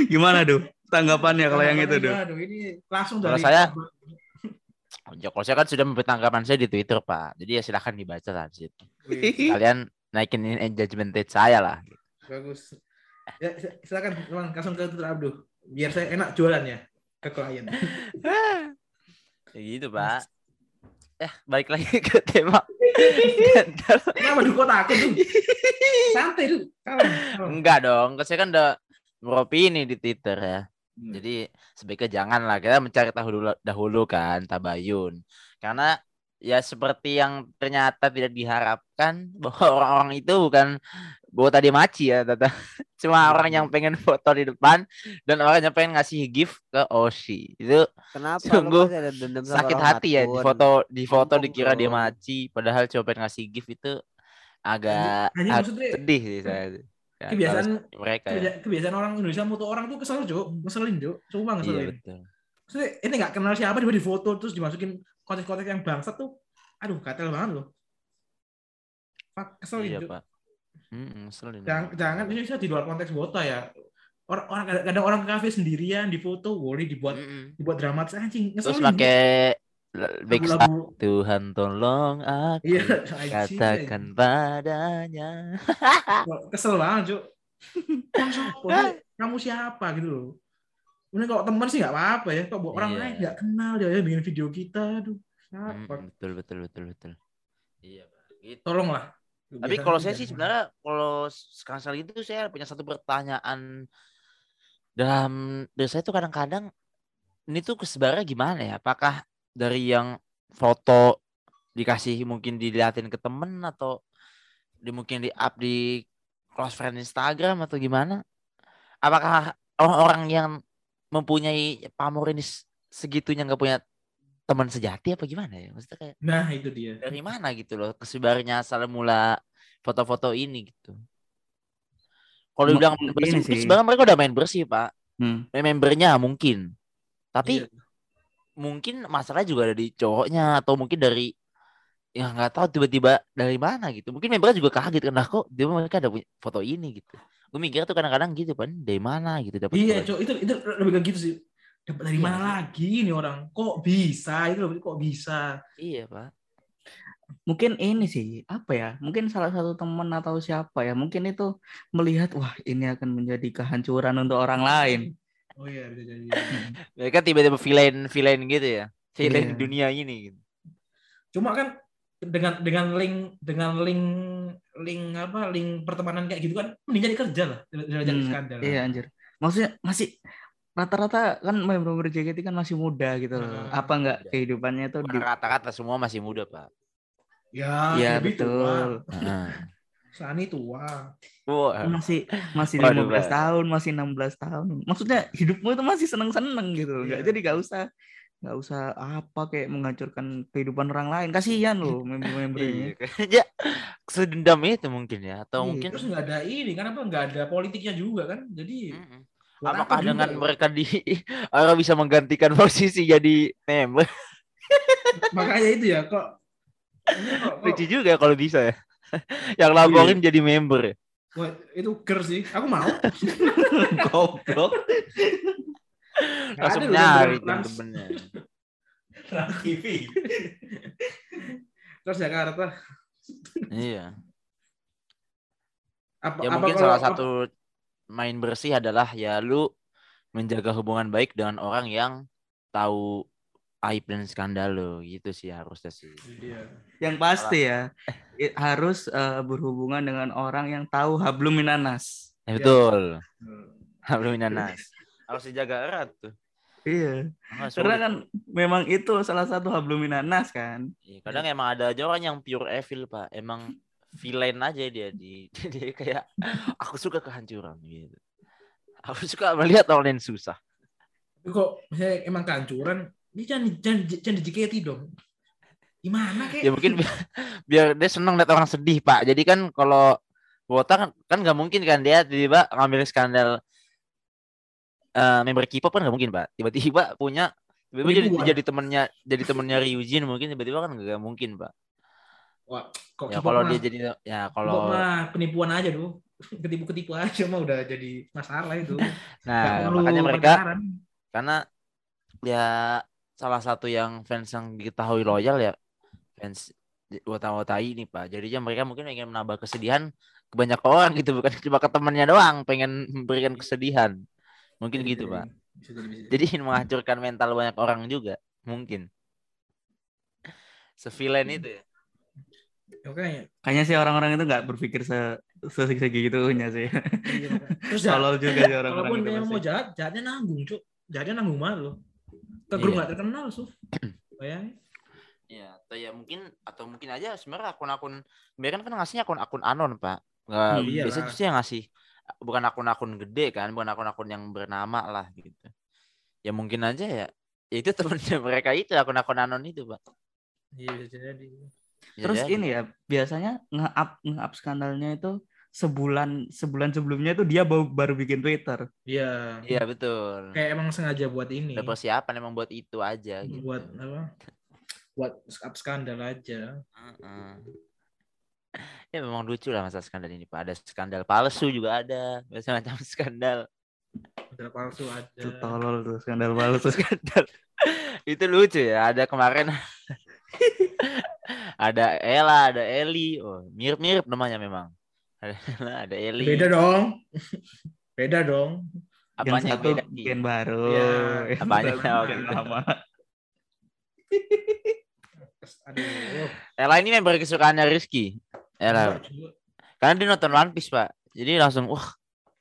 Gimana tuh tanggapannya kalau yang itu tuh? Aduh, ini langsung Kalau dari saya- Ya, kalau saya kan sudah memberi tanggapan saya di Twitter, Pak. Jadi ya silahkan dibaca lah di situ. Wih, Kalian naikin engagement rate saya lah. bagus ya sil- silakan teman langsung ke Tutor Abduh biar saya enak jualannya ke klien Ya gitu, Pak. Eh, balik lagi ke tema. kenapa duh kok takut tuh santai tuh. Enggak dong, saya kan udah beropini di Twitter ya. Hmm. Jadi sebaiknya jangan lah kita mencari tahu dulu dahulu kan tabayun. Karena ya seperti yang ternyata tidak diharapkan bahwa orang-orang itu bukan bawa tadi maci ya tata. Cuma orang yang pengen foto di depan dan orang yang pengen ngasih gift ke Oshi. Itu Kenapa? Sungguh masih ada dendam sama sakit hati ya di foto di foto dikira dia maci padahal pengen ngasih gift itu agak agak maksudnya sedih sih saya. Ya, kebiasaan mereka ya. kebia- kebiasaan orang Indonesia foto orang tuh kesel jo ngeselin jo cuma Iya ngeselin betul. maksudnya ini nggak kenal siapa tiba di foto terus dimasukin konten-konten yang bangsat tuh aduh katel banget loh keselin Iya, Jo. Pak. Mm, ngeselin. jangan jangan ini bisa di luar konteks bota ya orang orang kadang, orang ke kafe sendirian di foto boleh dibuat Mm-mm. dibuat dramatis anjing Terus ngeselin pakai backstop Lagu-lagu- Tuhan tolong aku iya katakan padanya. kesel banget Cuk. Kamu siapa gitu loh Ini kalau teman sih nggak apa-apa ya. Kok buat orang Iya. lain nggak kenal dia ya bikin video kita, aduh. Siapa? Mm, betul betul betul betul. Iya. Gitu. Tolonglah. Tapi kalau saya sih sebenarnya kalau sekarang sekali itu saya punya satu pertanyaan dalam dari saya tuh kadang-kadang ini tuh kesebarannya gimana ya? Apakah dari yang foto dikasih mungkin diliatin ke temen atau di mungkin di up di close friend Instagram atau gimana? Apakah orang-orang yang mempunyai pamor ini segitunya nggak punya teman sejati apa gimana ya? Maksudnya kayak Nah, itu dia. dari mana gitu loh kesebarnya asal mula foto-foto ini gitu. Kalau dibilang mungkin bersih, sih. sebenarnya mereka udah main bersih pak. Hmm. Main membernya mungkin. Tapi Iya. mungkin masalahnya juga ada di cowoknya atau mungkin dari ya nggak tahu tiba-tiba dari mana gitu. Mungkin membernya juga kaget kan, kok dia mereka ada foto ini gitu. Gue mikir tuh kadang-kadang gitu kan, dari mana gitu dapat. Iya. Itu itu lebih ke gitu sih. Dapat dari Iya mana sih. lagi nih orang? Kok bisa? Itu loh, kok bisa? Iya pak. Mungkin ini sih apa ya? Mungkin salah satu teman atau siapa ya? Mungkin itu melihat wah ini akan menjadi kehancuran untuk orang lain. Oh iya, bisa jadi. Mereka tiba-tiba villain villain gitu ya. Villain Iya. di dunia ini gitu. Cuma kan dengan dengan link dengan link link apa link pertemanan kayak gitu kan mending jadi kerja lah daripada jadi Hmm, skandal. Iya anjir. Maksudnya masih rata-rata kan member-member JKT kan masih muda gitu loh. Hmm. Apa enggak kehidupannya tuh di Rata-rata semua masih muda pak. Ya, Iya lebih tua. betul. Heeh. Sani tua. Wah. Masih masih Waduh, 15 Pak. tahun, masih 16 tahun. Maksudnya hidupmu itu masih seneng-seneng gitu. Enggak Iya. jadi gak usah nggak usah apa kayak menghancurkan kehidupan orang lain. Kasihan loh member-member Iya, ini. kayaknya sedendam itu mungkin ya atau Iya. mungkin Terus nggak ada ini, kenapa nggak ada politiknya juga kan? Jadi Mm-mm. buat apakah juga dengan ya? mereka di orang bisa menggantikan posisi jadi member makanya itu ya kok kok lucu juga kalau bisa ya yang laporin jadi member ya wah, itu ger sih. Aku mau. Goblok. Langsung nyari trans- Trans TV. Terus Jakarta. iya Apa, ya apa mungkin kalau- salah apa- satu main bersih adalah ya lu menjaga hubungan baik dengan orang yang tahu aib dan skandal lo gitu sih harusnya sih Iya. Yang pasti ya harus eh, berhubungan dengan orang yang tahu hablum minanas. ya, betul Hmm. belum nanas harus dijaga erat tuh Iya. Nggak Karena kan memang itu salah satu hablum minanas kan. Iya, kadang emang ada aja orang yang pure evil pak emang villain aja dia di dia kayak aku suka kehancuran gitu aku suka melihat orang lain susah Tapi kok misalnya emang kehancuran, ini jangan jangan jangan di JKT dong. Gimana ya kek? mungkin biar, biar dia seneng lihat orang sedih pak jadi kan kalau Wota kan kan nggak mungkin kan dia tiba-tiba ngambil skandal eh member K-pop kan nggak mungkin pak tiba-tiba punya tiba-tiba jadi Penipuan. jadi temennya jadi temennya Ryujin mungkin tiba-tiba kan nggak mungkin pak Wah, kok ya kalau mah- dia jadi ya kalau mah penipuan aja tuh. Ketipu-ketipu aja mah udah jadi masalah itu. Nah makanya mereka karena ya salah satu yang fans yang diketahui loyal ya fans Wota Wotai ini pak. Jadinya mereka mungkin ingin menambah kesedihan ke banyak orang gitu bukan cuma ke temannya doang pengen memberikan kesedihan. Mungkin Bisa gitu pak. Bisa jadi, ingin menghancurkan mental banyak orang juga mungkin. Sevilen itu ya Makanya. Kayaknya sih orang-orang itu nggak berpikir se segitunya sih. Iya. Terus ya, Tolol juga sih orang-orang Kalaupun itu dia pasti. mau jahat, jahatnya nanggung, Cuk. Jahatnya nanggung malu loh. Ke grup Iya. nggak terkenal, Suf. Bayangin. ya atau ya mungkin atau mungkin aja sebenarnya akun-akun mereka kan ngasihnya akun-akun anon pak nggak Hmm, biasanya iyalah. justru yang ngasih bukan akun-akun gede kan bukan akun-akun yang bernama lah gitu ya mungkin aja ya ya itu temennya mereka itu akun-akun anon itu pak Iya, jadi. Bisa Terus jadi. ini ya biasanya nge-up nge-up skandalnya itu sebulan sebulan sebelumnya itu dia baru, baru bikin Twitter. Iya. iya betul Kayak emang sengaja buat ini. ada persiapan emang buat itu aja gitu Buat apa? Buat up skandal aja. Heeh. ya memang lucu lah masa skandal ini pak ada skandal palsu juga ada macam-macam skandal Skandal palsu ada. Itu tolol tuh skandal palsu. skandal itu lucu ya ada kemarin ada Ella ada Eli oh mirip-mirip namanya memang ada Eli Beda dong. Beda dong. Apanya yang satu beda bikin baru. Iya. yang Apanya? satu Oh, gitu. lama. Ella ini member kesukaannya Rizky Ella karena dia nonton One Piece pak jadi langsung wah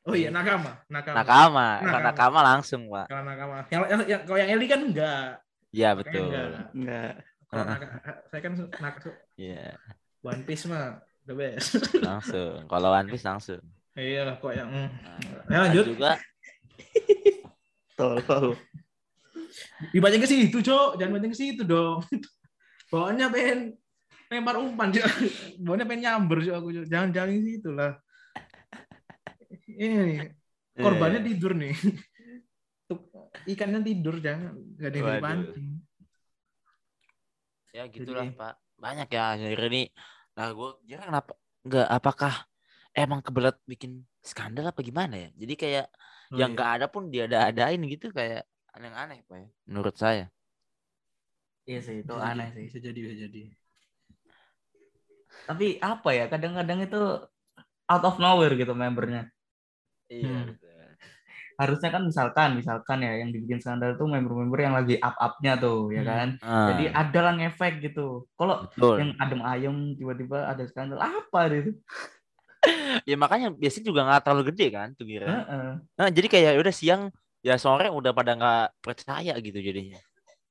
Oh iya, nakama. Nakama. nakama kalau Nakama. nakama langsung pak Kalau nakama. Yang, yang, yang, kalau yang Eli kan enggak. iya betul enggak. Enggak. Kalau naka- saya kan nak iya One Piece mah the best. langsung kalau One Piece langsung iya kok yang mm. Nah, Ya, lanjut. juga Tolol. Dibaca ke situ, Cok. Jangan baca ke situ dong. Bawaannya pengen lempar umpan, Cok. Bawaannya pengen nyamber, Cok aku, Cok. Jangan jangan ke situ lah. Ini nih, korbannya Iya. tidur nih. Ikannya tidur jangan enggak ada yang dipancing. Ya gitulah Jadi- pak banyak ya akhir ini nah gue kira kenapa nggak apakah emang kebelet bikin skandal apa gimana ya jadi kayak Oh, yang iya. nggak ada pun dia ada adain gitu kayak aneh-aneh pak ya menurut saya Iya sih itu Bisa aneh jadi, sih. Bisa jadi, bisa jadi. Tapi apa ya kadang-kadang itu out of nowhere gitu membernya. iya Hmm. Harusnya kan misalkan misalkan ya yang dibikin skandal tuh member-member yang lagi up-upnya tuh ya Hmm. kan. Ah, Jadi ada lah ngefek gitu. Kalau yang adem ayem tiba-tiba ada skandal apa gitu. ya makanya biasanya juga nggak terlalu gede kan tuh kira Heeh. nah, jadi kayak udah siang ya sore udah pada nggak percaya gitu jadinya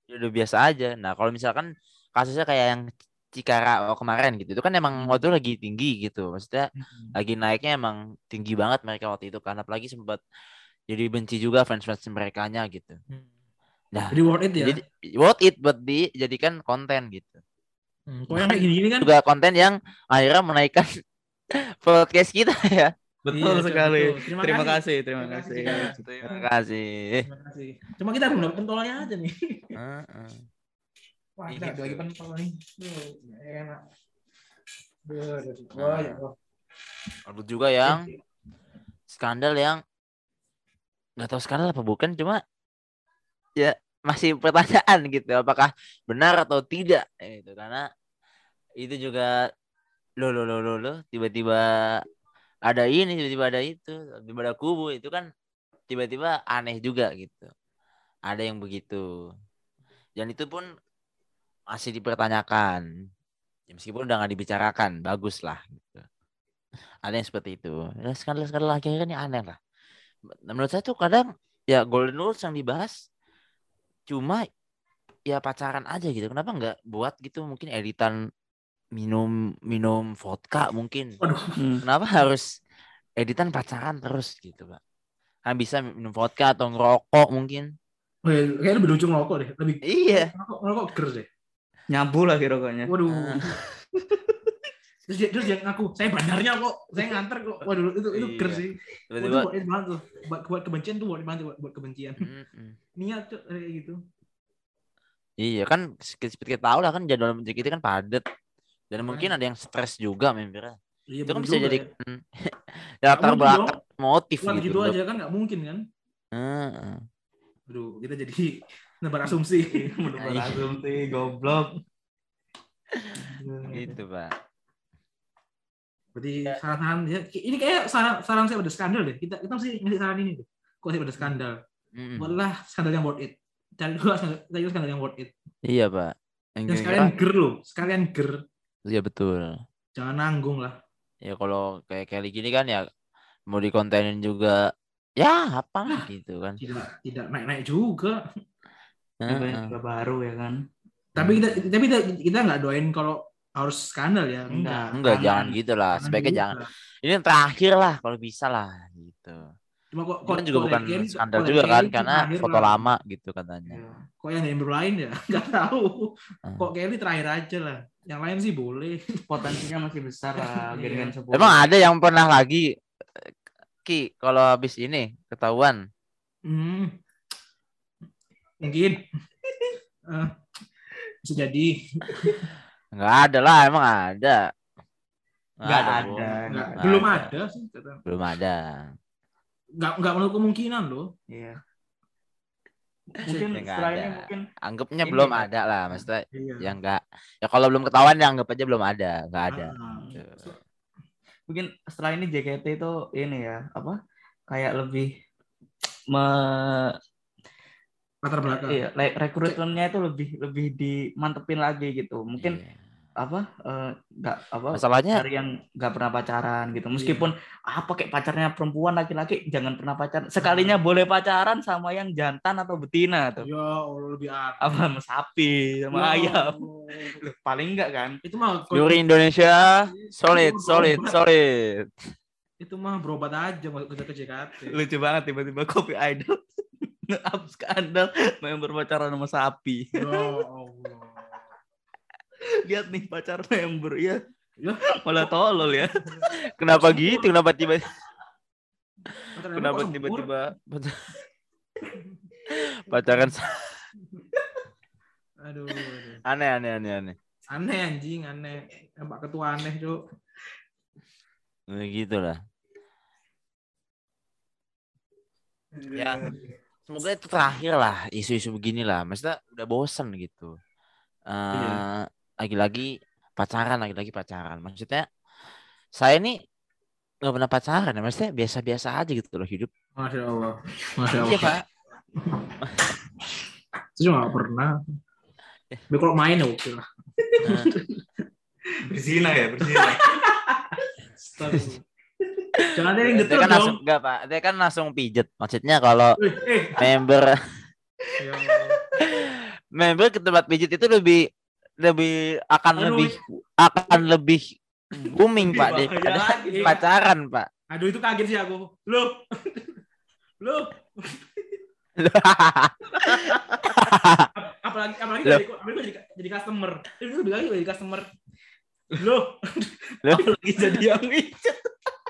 Ya udah biasa aja nah kalau misalkan kasusnya kayak yang Cikara oh, kemarin gitu itu kan emang Hmm. waktu itu lagi tinggi gitu maksudnya lagi naiknya emang tinggi banget mereka waktu itu kan apalagi sempat jadi benci juga fans-fans mereka nya gitu nah Jadi worth it ya. jadi worth it buat dijadikan konten gitu Hmm, Kok yang kayak gini kan juga konten yang akhirnya menaikkan podcast kita ya Betul Iya, sekali. betul. Terima Terima, kasih. kasih, terima Terima kasih. kasih, terima kasih Terima kasih. Cuma kita belum dapat pentolnya aja nih. Heeh. Wah, Iya, kita lagi pentol nih. Duh, enak. Duh, duh, duh. Nah. Oh, ya juga yang skandal yang nggak tahu skandal apa bukan cuma ya masih pertanyaan gitu apakah benar atau tidak itu karena itu juga lo lo lo lo lo tiba-tiba ada ini tiba-tiba ada itu tiba-tiba ada kubu itu kan tiba-tiba aneh juga gitu. Ada yang begitu. Dan itu pun masih dipertanyakan. Ya, meskipun udah nggak dibicarakan bagus lah gitu. Ada yang seperti itu. Ya, skandal-skandal akhirnya ini aneh lah menurut saya tuh kadang ya golden rules yang dibahas cuma ya pacaran aja gitu kenapa nggak buat gitu mungkin editan minum minum vodka mungkin Waduh, Hmm. kenapa harus editan pacaran terus gitu pak kan bisa minum vodka atau ngerokok mungkin oh, ya, kayaknya lebih lucu ngerokok deh. Lebih iya ngerokok, ngerokok ger deh. Nyabu lagi rokoknya. Waduh. Terus dia, terus dia ngaku, saya bandarnya kok, saya nganter kok. Waduh, itu itu ger Iya. sih. Tiba-tiba. buat banget tuh. Buat, buat kebencian tuh buat banget buat, buat kebencian. Niat tuh kayak gitu. Iya kan seperti kita tahu lah kan jadwal menteri kita kan padat. Dan mungkin Makanya. ada yang stres juga membernya. Iya, Itu kan bisa jadi ya. latar mungkin belakang motif gitu. gitu aja kan nggak mungkin kan. Heeh. Aduh, kita jadi nebar asumsi. Menurut Iya. asumsi goblok. Gitu, Pak. Berarti saran-saran ya, ini kayak saran, saran saya pada skandal deh. Kita kita mesti ngasih saran ini deh. Kok saya pada skandal? Mm-mm. Buatlah skandal yang worth it. Cari dulu skandal, cari dulu skandal yang worth it. Iya, Pak. Yang Dan sekalian ger loh, sekalian ger. Iya betul. Jangan nanggung lah. Ya kalau kayak Kelly gini kan ya mau dikontenin juga ya apa gitu kan. Tidak tidak naik-naik juga. Heeh. juga baru ya kan. Tapi kita tapi kita kita nggak doain kalau harus skandal ya. Enggak. Enggak, Jangan. jangan gitu lah. Sebaiknya juga. jangan. Ini yang terakhir lah kalau bisa lah gitu. Cuma kok kan juga bukan Kelly- skandal juga kan karena foto lah. lama gitu katanya. Iya. Kok yang member lain ya? Nggak tahu. Ah. Kok Kelly terakhir aja lah. Yang lain sih boleh. Potensinya masih besar lah Iya. Gengan 10. Emang ada yang pernah lagi Ki kalau habis ini ketahuan Hmm. Mungkin. Eh, bisa jadi. Nggak ada lah emang ada Nggak Bro. ada. Nggak, Nggak belum ada. ada sih. kata. belum ada Nggak, nggak menutup kemungkinan loh. Iya. Mungkin Ya, setelah ini ada. mungkin anggapnya Ini belum nggak ada lah maksudnya Iya. ya enggak ya kalau belum ketahuan ya anggap aja belum ada nggak ada Ah. Gitu. mungkin setelah ini JKT itu ini ya apa kayak lebih me Latar belakang. iya, like, rekrutmennya itu lebih lebih dimantepin lagi gitu. Mungkin Iya. apa eh, nggak apa masalahnya dari yang nggak pernah pacaran gitu. Meskipun apa kayak pacarnya perempuan laki-laki jangan pernah pacaran. Sekalinya boleh pacaran sama yang jantan atau betina tuh. Ya Allah lebih aneh. apa sama sapi sama Ya ayam. Loh, paling enggak kan? Itu mah Juri Indonesia solid solid solid. Itu mah berobat aja mau kerja ke JKT. lucu banget tiba-tiba kopi idol nge-up skandal member pacaran sama sapi Ya Allah. lihat nih pacar member ya Ya. malah tolol ya kenapa gitu kenapa tiba kenapa tiba-tiba pacaran Aduh, aduh. aneh aneh aneh aneh Aneh anjing, aneh. Pak ketua aneh, Cuk. Nah, gitu lah Ya. Semoga itu terakhir lah isu-isu begini lah maksudnya udah bosen gitu Iya. lagi-lagi pacaran lagi-lagi pacaran maksudnya saya ini nggak pernah pacaran ya maksudnya biasa-biasa aja gitu loh hidup Masya Allah. Masya iya Allah. pak Itu juga nggak pernah. Tapi kalau main ya oke lah. Nah, berzina ya berzina Jangan ada yang getul kan dong. langsung enggak pak dia kan langsung pijet maksudnya kalau Eh, eh. member Ya member ke tempat pijet itu lebih lebih akan Aduh, lebih akan lebih booming pak Lebih bahaya daripada lagi, Pak. pacaran pak Aduh itu kaget sih aku. Loh. Loh. apalagi apalagi Loh. jadi, jadi, jadi customer. Itu lebih lagi jadi customer. Loh. lagi jadi yang itu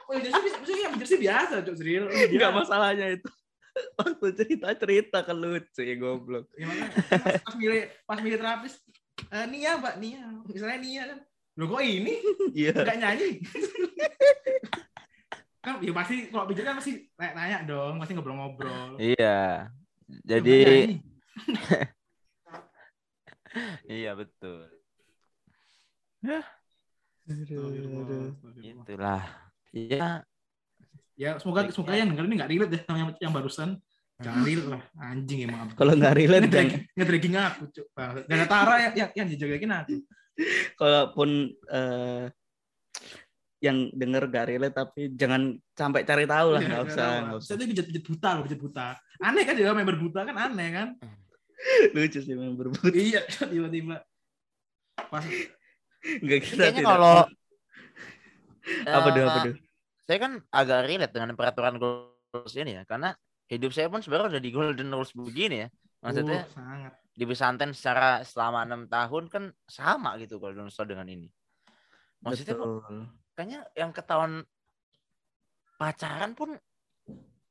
Oh, jersey jersey biasa, Cuk, Zril. nggak masalahnya itu waktu cerita cerita kan lucu ya goblok Gimana? Pas, pas milih pas milih terapis eh, Nia, Mbak Nia. Misalnya Nia kan. Loh kok ini? iya Enggak nyanyi. kan ya pasti kalau pijat kan pasti nanya, dong, pasti ngobrol-ngobrol. iya jadi iya betul Astagfirullah. itulah ya Ya semoga semoga yang denger ini nggak relate deh sama yang, yang barusan. Jangan relate lah, anjing emang. kalau nggak relate jangan Ngedragging ngedragging aku, cuk. Gak ada Tara yang yang, yang dijagain aku. kalaupun eh, yang denger gak relate tapi jangan sampai cari tahu lah nggak usah nggak usah Saya tuh pijat-pijat buta loh, pijat buta. Aneh kan juga member buta kan aneh kan? lucu sih member but iya, tiba-tiba pas nggak kita kayaknya tidak kalau apa tuh apa eh, tuh saya kan agak relate dengan peraturan rules ini ya karena hidup saya pun sebenarnya udah di golden rules begini ya maksudnya Oh, sangat. di pesantren secara selama enam tahun kan sama gitu kalau Donoso dengan ini. Maksudnya Betul. kayaknya yang ketahuan pacaran pun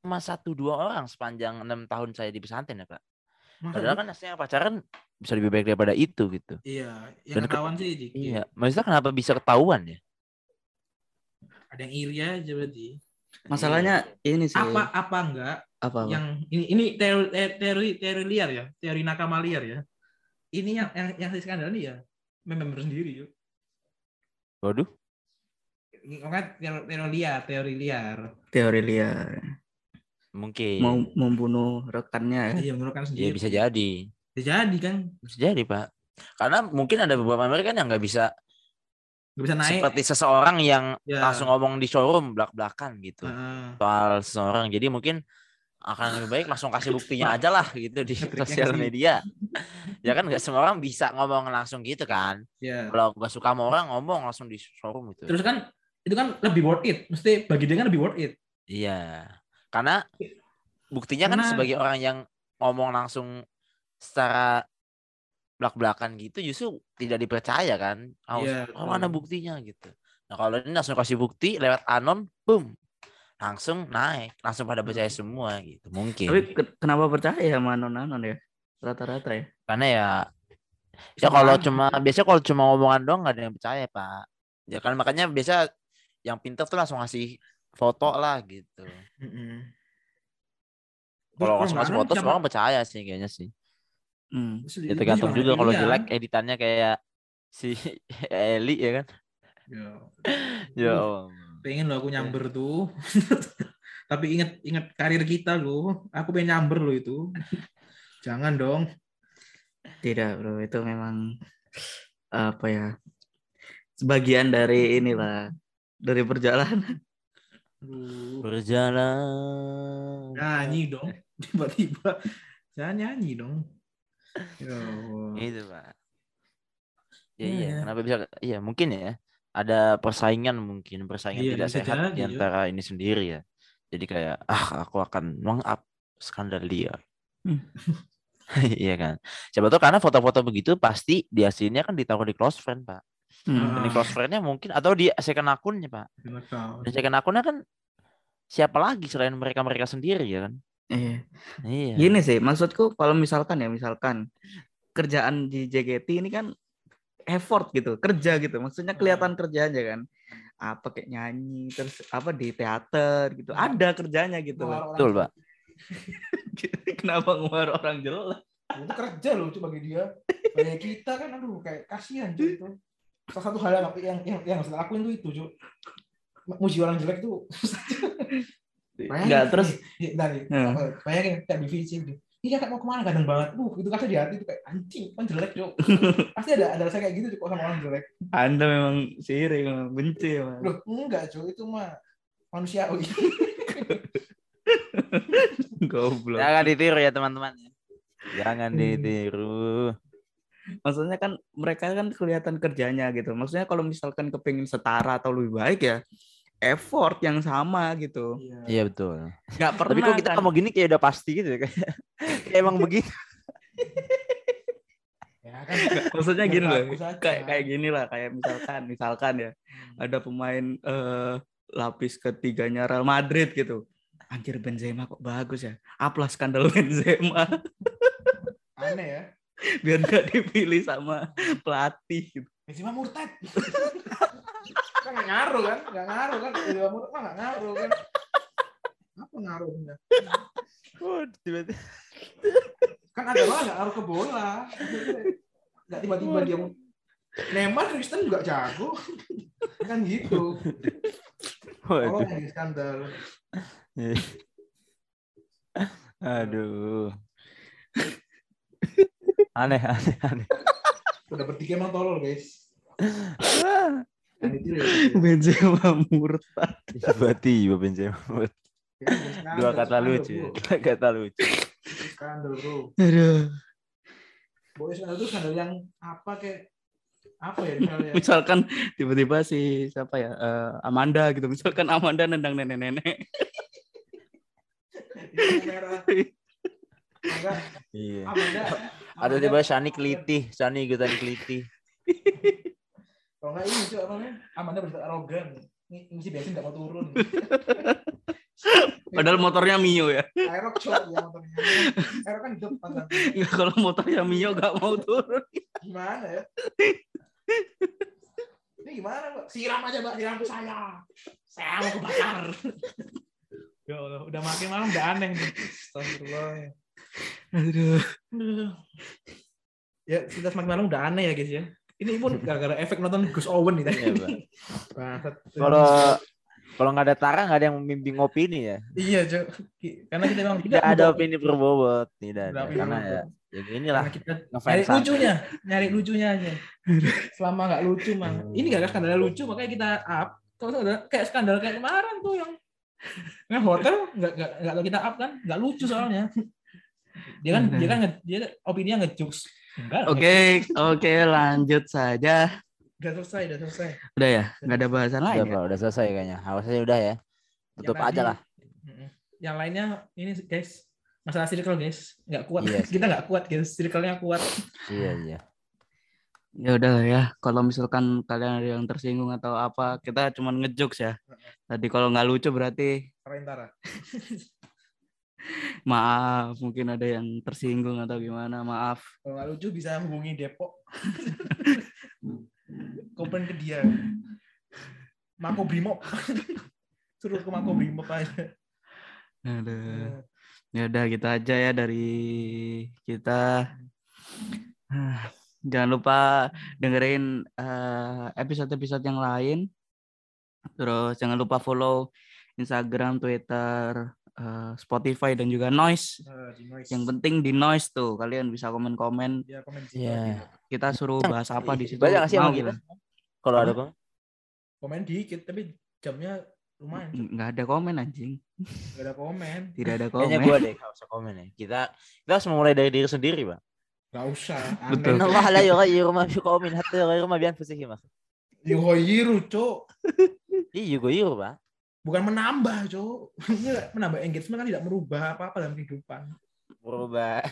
cuma satu dua orang sepanjang enam tahun saya di pesantren ya pak. Masa Padahal kan aslinya pacaran bisa lebih baik daripada itu gitu. Iya, yang Dan ke- ketahuan sih dikit. Iya, maksudnya kenapa bisa ketahuan ya? Ada yang iri aja berarti. Masalahnya ini sih. Apa apa enggak Apa? apa? yang ini ini teori eh, teori teori liar ya, teori nakama liar ya. Ini yang yang yang si skandal ini ya member sendiri yuk. Waduh, Kan teori, teori liar, teori liar. Teori liar. mungkin. Mau membunuh rekannya ya. Iya, menurut kan Iya sendiri. bisa jadi, Bisa jadi kan, bisa jadi pak. Karena mungkin ada beberapa mereka yang nggak bisa nggak bisa naik. seperti seseorang yang Ya. langsung ngomong di showroom belak belakan gitu Heeh. soal seseorang. Jadi mungkin akan lebih baik langsung kasih buktinya aja lah gitu di sosial media. ya kan nggak semua orang bisa ngomong langsung gitu kan. ya. Kalau nggak suka sama orang ngomong langsung di showroom gitu. Terus kan itu kan lebih worth it. Mesti bagi dia kan lebih worth it. Iya. Karena buktinya kan Karena- sebagai orang yang ngomong langsung secara belak-belakan gitu justru tidak dipercaya kan. Harus Iya, oh, mana betul. buktinya gitu. Nah, kalau ini langsung kasih bukti lewat anon, boom. Langsung naik, langsung pada percaya semua gitu. Mungkin. Tapi ke- kenapa percaya sama non-non ya? Rata-rata ya. Karena ya ya kalau cuma biasanya kalau cuma omongan doang nggak ada yang percaya, Pak. Ya kan makanya biasa yang pintar tuh langsung ngasih foto lah gitu. Heeh. Kalau langsung ngasih foto semua orang percaya sih kayaknya sih. Hmm. Terus Ya itu tergantung juga kalau jelek editannya kayak si Eli ya kan. Ya. Ya Aduh, Allah. pengen lo aku nyamber tuh. Tapi inget inget karir kita lo. Aku pengen nyamber lo itu. Jangan dong. Tidak, Bro. Itu memang apa ya? Sebagian dari inilah dari perjalanan. Aduh. Berjalan. Nyanyi dong. Tiba-tiba jangan nyanyi dong. Ya Allah. Itu, Pak. Ya Iya, iya, ya. kenapa bisa iya mungkin ya. Ada persaingan mungkin, persaingan Iya, tidak sehat di jadi, Jo. antara ini sendiri ya. Jadi kayak ah aku akan meng-up skandal dia. Hmm. Iya kan. Siapa tahu karena foto-foto begitu pasti di aslinya kan ditaruh di close friend, Pak. Hmm. Dan di close friend-nya mungkin atau di second akunnya, Pak. Dan second akunnya kan siapa lagi selain mereka-mereka sendiri ya kan? Iya. Iya. Gini sih, maksudku kalau misalkan ya, misalkan kerjaan di JKT ini kan effort gitu, kerja gitu. Maksudnya kelihatan kerjanya kan. Apa kayak nyanyi, terus apa di teater gitu. Ada kerjanya gitu. Betul, Pak. Kenapa ngeluar orang jelek? itu kerja loh itu bagi dia bagi kita kan aduh kayak kasihan cuy itu salah satu hal yang yang yang, yang harus dilakuin tuh itu cuy muji orang jelek tuh Enggak, terus dari Hmm. bayangin kayak di VC gitu ini kakak mau ke mana kadang banget uh itu kasih di hati itu kayak anjing kan jelek cuy pasti ada ada rasa kayak gitu kok sama orang jelek Anda memang sirik, memang benci ya, Mas. loh enggak cuy itu mah manusiawi Goblok. Jangan ditiru ya teman-teman. Jangan Hmm. ditiru. Maksudnya kan mereka kan kelihatan kerjanya gitu. Maksudnya kalau misalkan kepingin setara atau lebih baik ya effort yang sama gitu. Iya betul. Nggak pernah Tapi kok kita kan. ngomong gini kayak udah pasti gitu ya kayak, kayak emang begitu. ya kan Maksudnya gini loh. bagus aja. Kayak kayak gini lah, kayak misalkan misalkan ya ada pemain eh, lapis ketiganya Real Madrid gitu. Anjir Benzema kok bagus ya. Apalah skandal Benzema aneh ya biar nggak dipilih sama pelatih gitu. Benzema murtad kan nggak ngaruh kan? Nggak ngaruh kan? Benzema murtad mah nggak ngaruh kan? Apa ngaruhnya? Tiba-tiba. kan ada lah nggak ngaruh ke bola. Nggak tiba-tiba dia Neymar Kristen juga jago. Kan gitu. Waduh. oh yang skandal Aduh. Aneh, aneh, aneh. udah bertiga emang tolol guys kan itu ya Benzema murtad. Tiba-tiba Benzema. Dua kata lucu. ya. Dua kata lucu. skandal bro Aduh. Boy skandal itu skandal yang apa kayak apa ya misalnya Misalkan tiba-tiba si siapa ya eh, Amanda gitu. Misalkan Amanda nendang nenek-nenek. Merah Iya. Amanda Ada tiba Shani kelitih, Shani ikutan kelitih. Kalau nggak ini cuy apa namanya? Amanda bersikap arogan. Ini mesti bensin nggak mau turun. Padahal motornya Mio ya. Aerok cuy ya motornya. Aerok kan di depan tapi Nggak, Kalau motornya Mio gak mau turun. gimana ya? Ini gimana mbak? Siram aja mbak, siram ke saya. Saya mau kebakar. ya Allah, udah makin malam udah aneh nih. Astagfirullah. Aduh. Aduh. Ya, kita semakin malam udah aneh ya guys ya. Ini pun gara-gara efek nonton Gus Owen nih tadi. Iya. Bangsat. Kalau kalau nggak ada Tara nggak ada yang membimbing opini ya. Iya, Cok. Karena kita memang Tidak ada opini berbobot, tidak Tidak ada. opini Karena ya, ya inilah Karena kita nyari lucunya, nyari lucunya aja. Selama nggak lucu mah. Ini gara-gara skandal lucu makanya kita up. Kalau ada kayak skandal kayak kemarin tuh yang yang hotel nggak nggak nggak kita up kan nggak lucu soalnya. Dia kan dia kan dia opininya ngejokes. Oke, oke lanjut saja. Udah selesai, udah selesai. Udah ya, nggak ada bahasan Udah, lain ya? Pak, udah selesai kayaknya. Harusnya udah ya. Tutup Yang aja tadi- lah. Yang lainnya ini guys, masalah circle guys, nggak kuat. Iya sih. kita nggak kuat guys, circle-nya kuat. Iya, iya. Ya udah lah ya. Kalau misalkan kalian ada yang tersinggung atau apa, kita cuma ngejokes ya. Tadi kalau nggak lucu berarti Parentara. maaf. Mungkin ada yang tersinggung atau gimana. Maaf. Kalau nggak lucu bisa hubungi Depok. Komplain ke dia. Mako Brimob. Suruh ke Mako Brimob aja. Aduh. Ya udah gitu aja ya dari kita. Jangan lupa dengerin eh, episode-episode yang lain. Terus jangan lupa follow Instagram, Twitter, eh, Spotify dan juga Noise. Eh, di noise. Yang penting di Noise tuh kalian bisa komen-komen. Dia komen. Iya. Kita suruh bahas apa di situ. Banyak nggak sih Mau sama kita? kita? Kalau ada kok. Komen dikit, tapi jamnya lumayan. Nggak ada komen anjing. Gak ada komen. Tidak ada Kayaknya komen. gue deh nggak usah komen ya. Kita kita harus memulai dari diri sendiri, Pak. Gak usah. Betul. Allah la yughayyiru ma biqaumin hatta yughayyiru ma bi anfusihim. Yuhoyiru, cok. Iya, yughayyiru, Pak. Bukan menambah, cok. Ini menambah engagement kan tidak merubah apa-apa dalam kehidupan. Merubah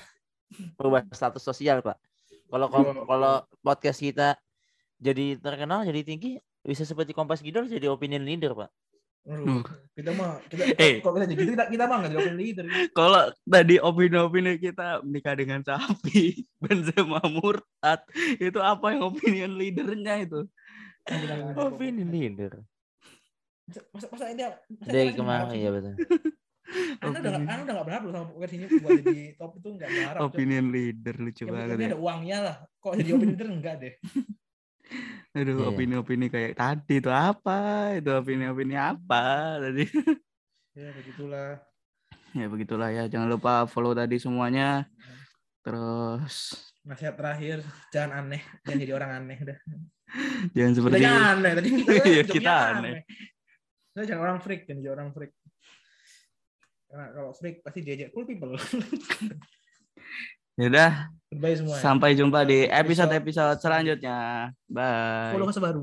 merubah status sosial, Pak. Kalau Oh. kalau podcast kita jadi terkenal, jadi tinggi, bisa seperti Kompas Gidol jadi opinion leader, Pak. Aduh, kita mah kita Eh. kalau kita jadi gitu kita kita mah nggak jadi opinion leader. Kalau tadi opini-opini kita menikah dengan sapi, Benzema murtad, itu apa yang opinion leadernya itu? Opinion leader. Masa masa ini masa Dari kita kemarin, iya betul. Anda udah nggak- Anda udah nggak berharap loh sama podcast ini buat jadi top itu nggak berharap. Opinion leader lucu Yang banget ya. ada uangnya lah. Kok jadi opinion leader enggak deh. Aduh, Iya. opini-opini kayak tadi itu apa? Itu opini-opini apa tadi? Ya begitulah. ya begitulah ya. Jangan lupa follow tadi semuanya. Terus Nasihat terakhir, jangan aneh, jangan jadi orang aneh udah. jangan Kita seperti jangan aneh tadi kita, Iya, kita aneh. Kita jangan orang freak, jangan jadi orang freak. Karena kalau freak pasti diajak cool people. ya udah Goodbye semua. sampai jumpa di Episode- episode-episode selanjutnya. Bye. Follow ke sebaru.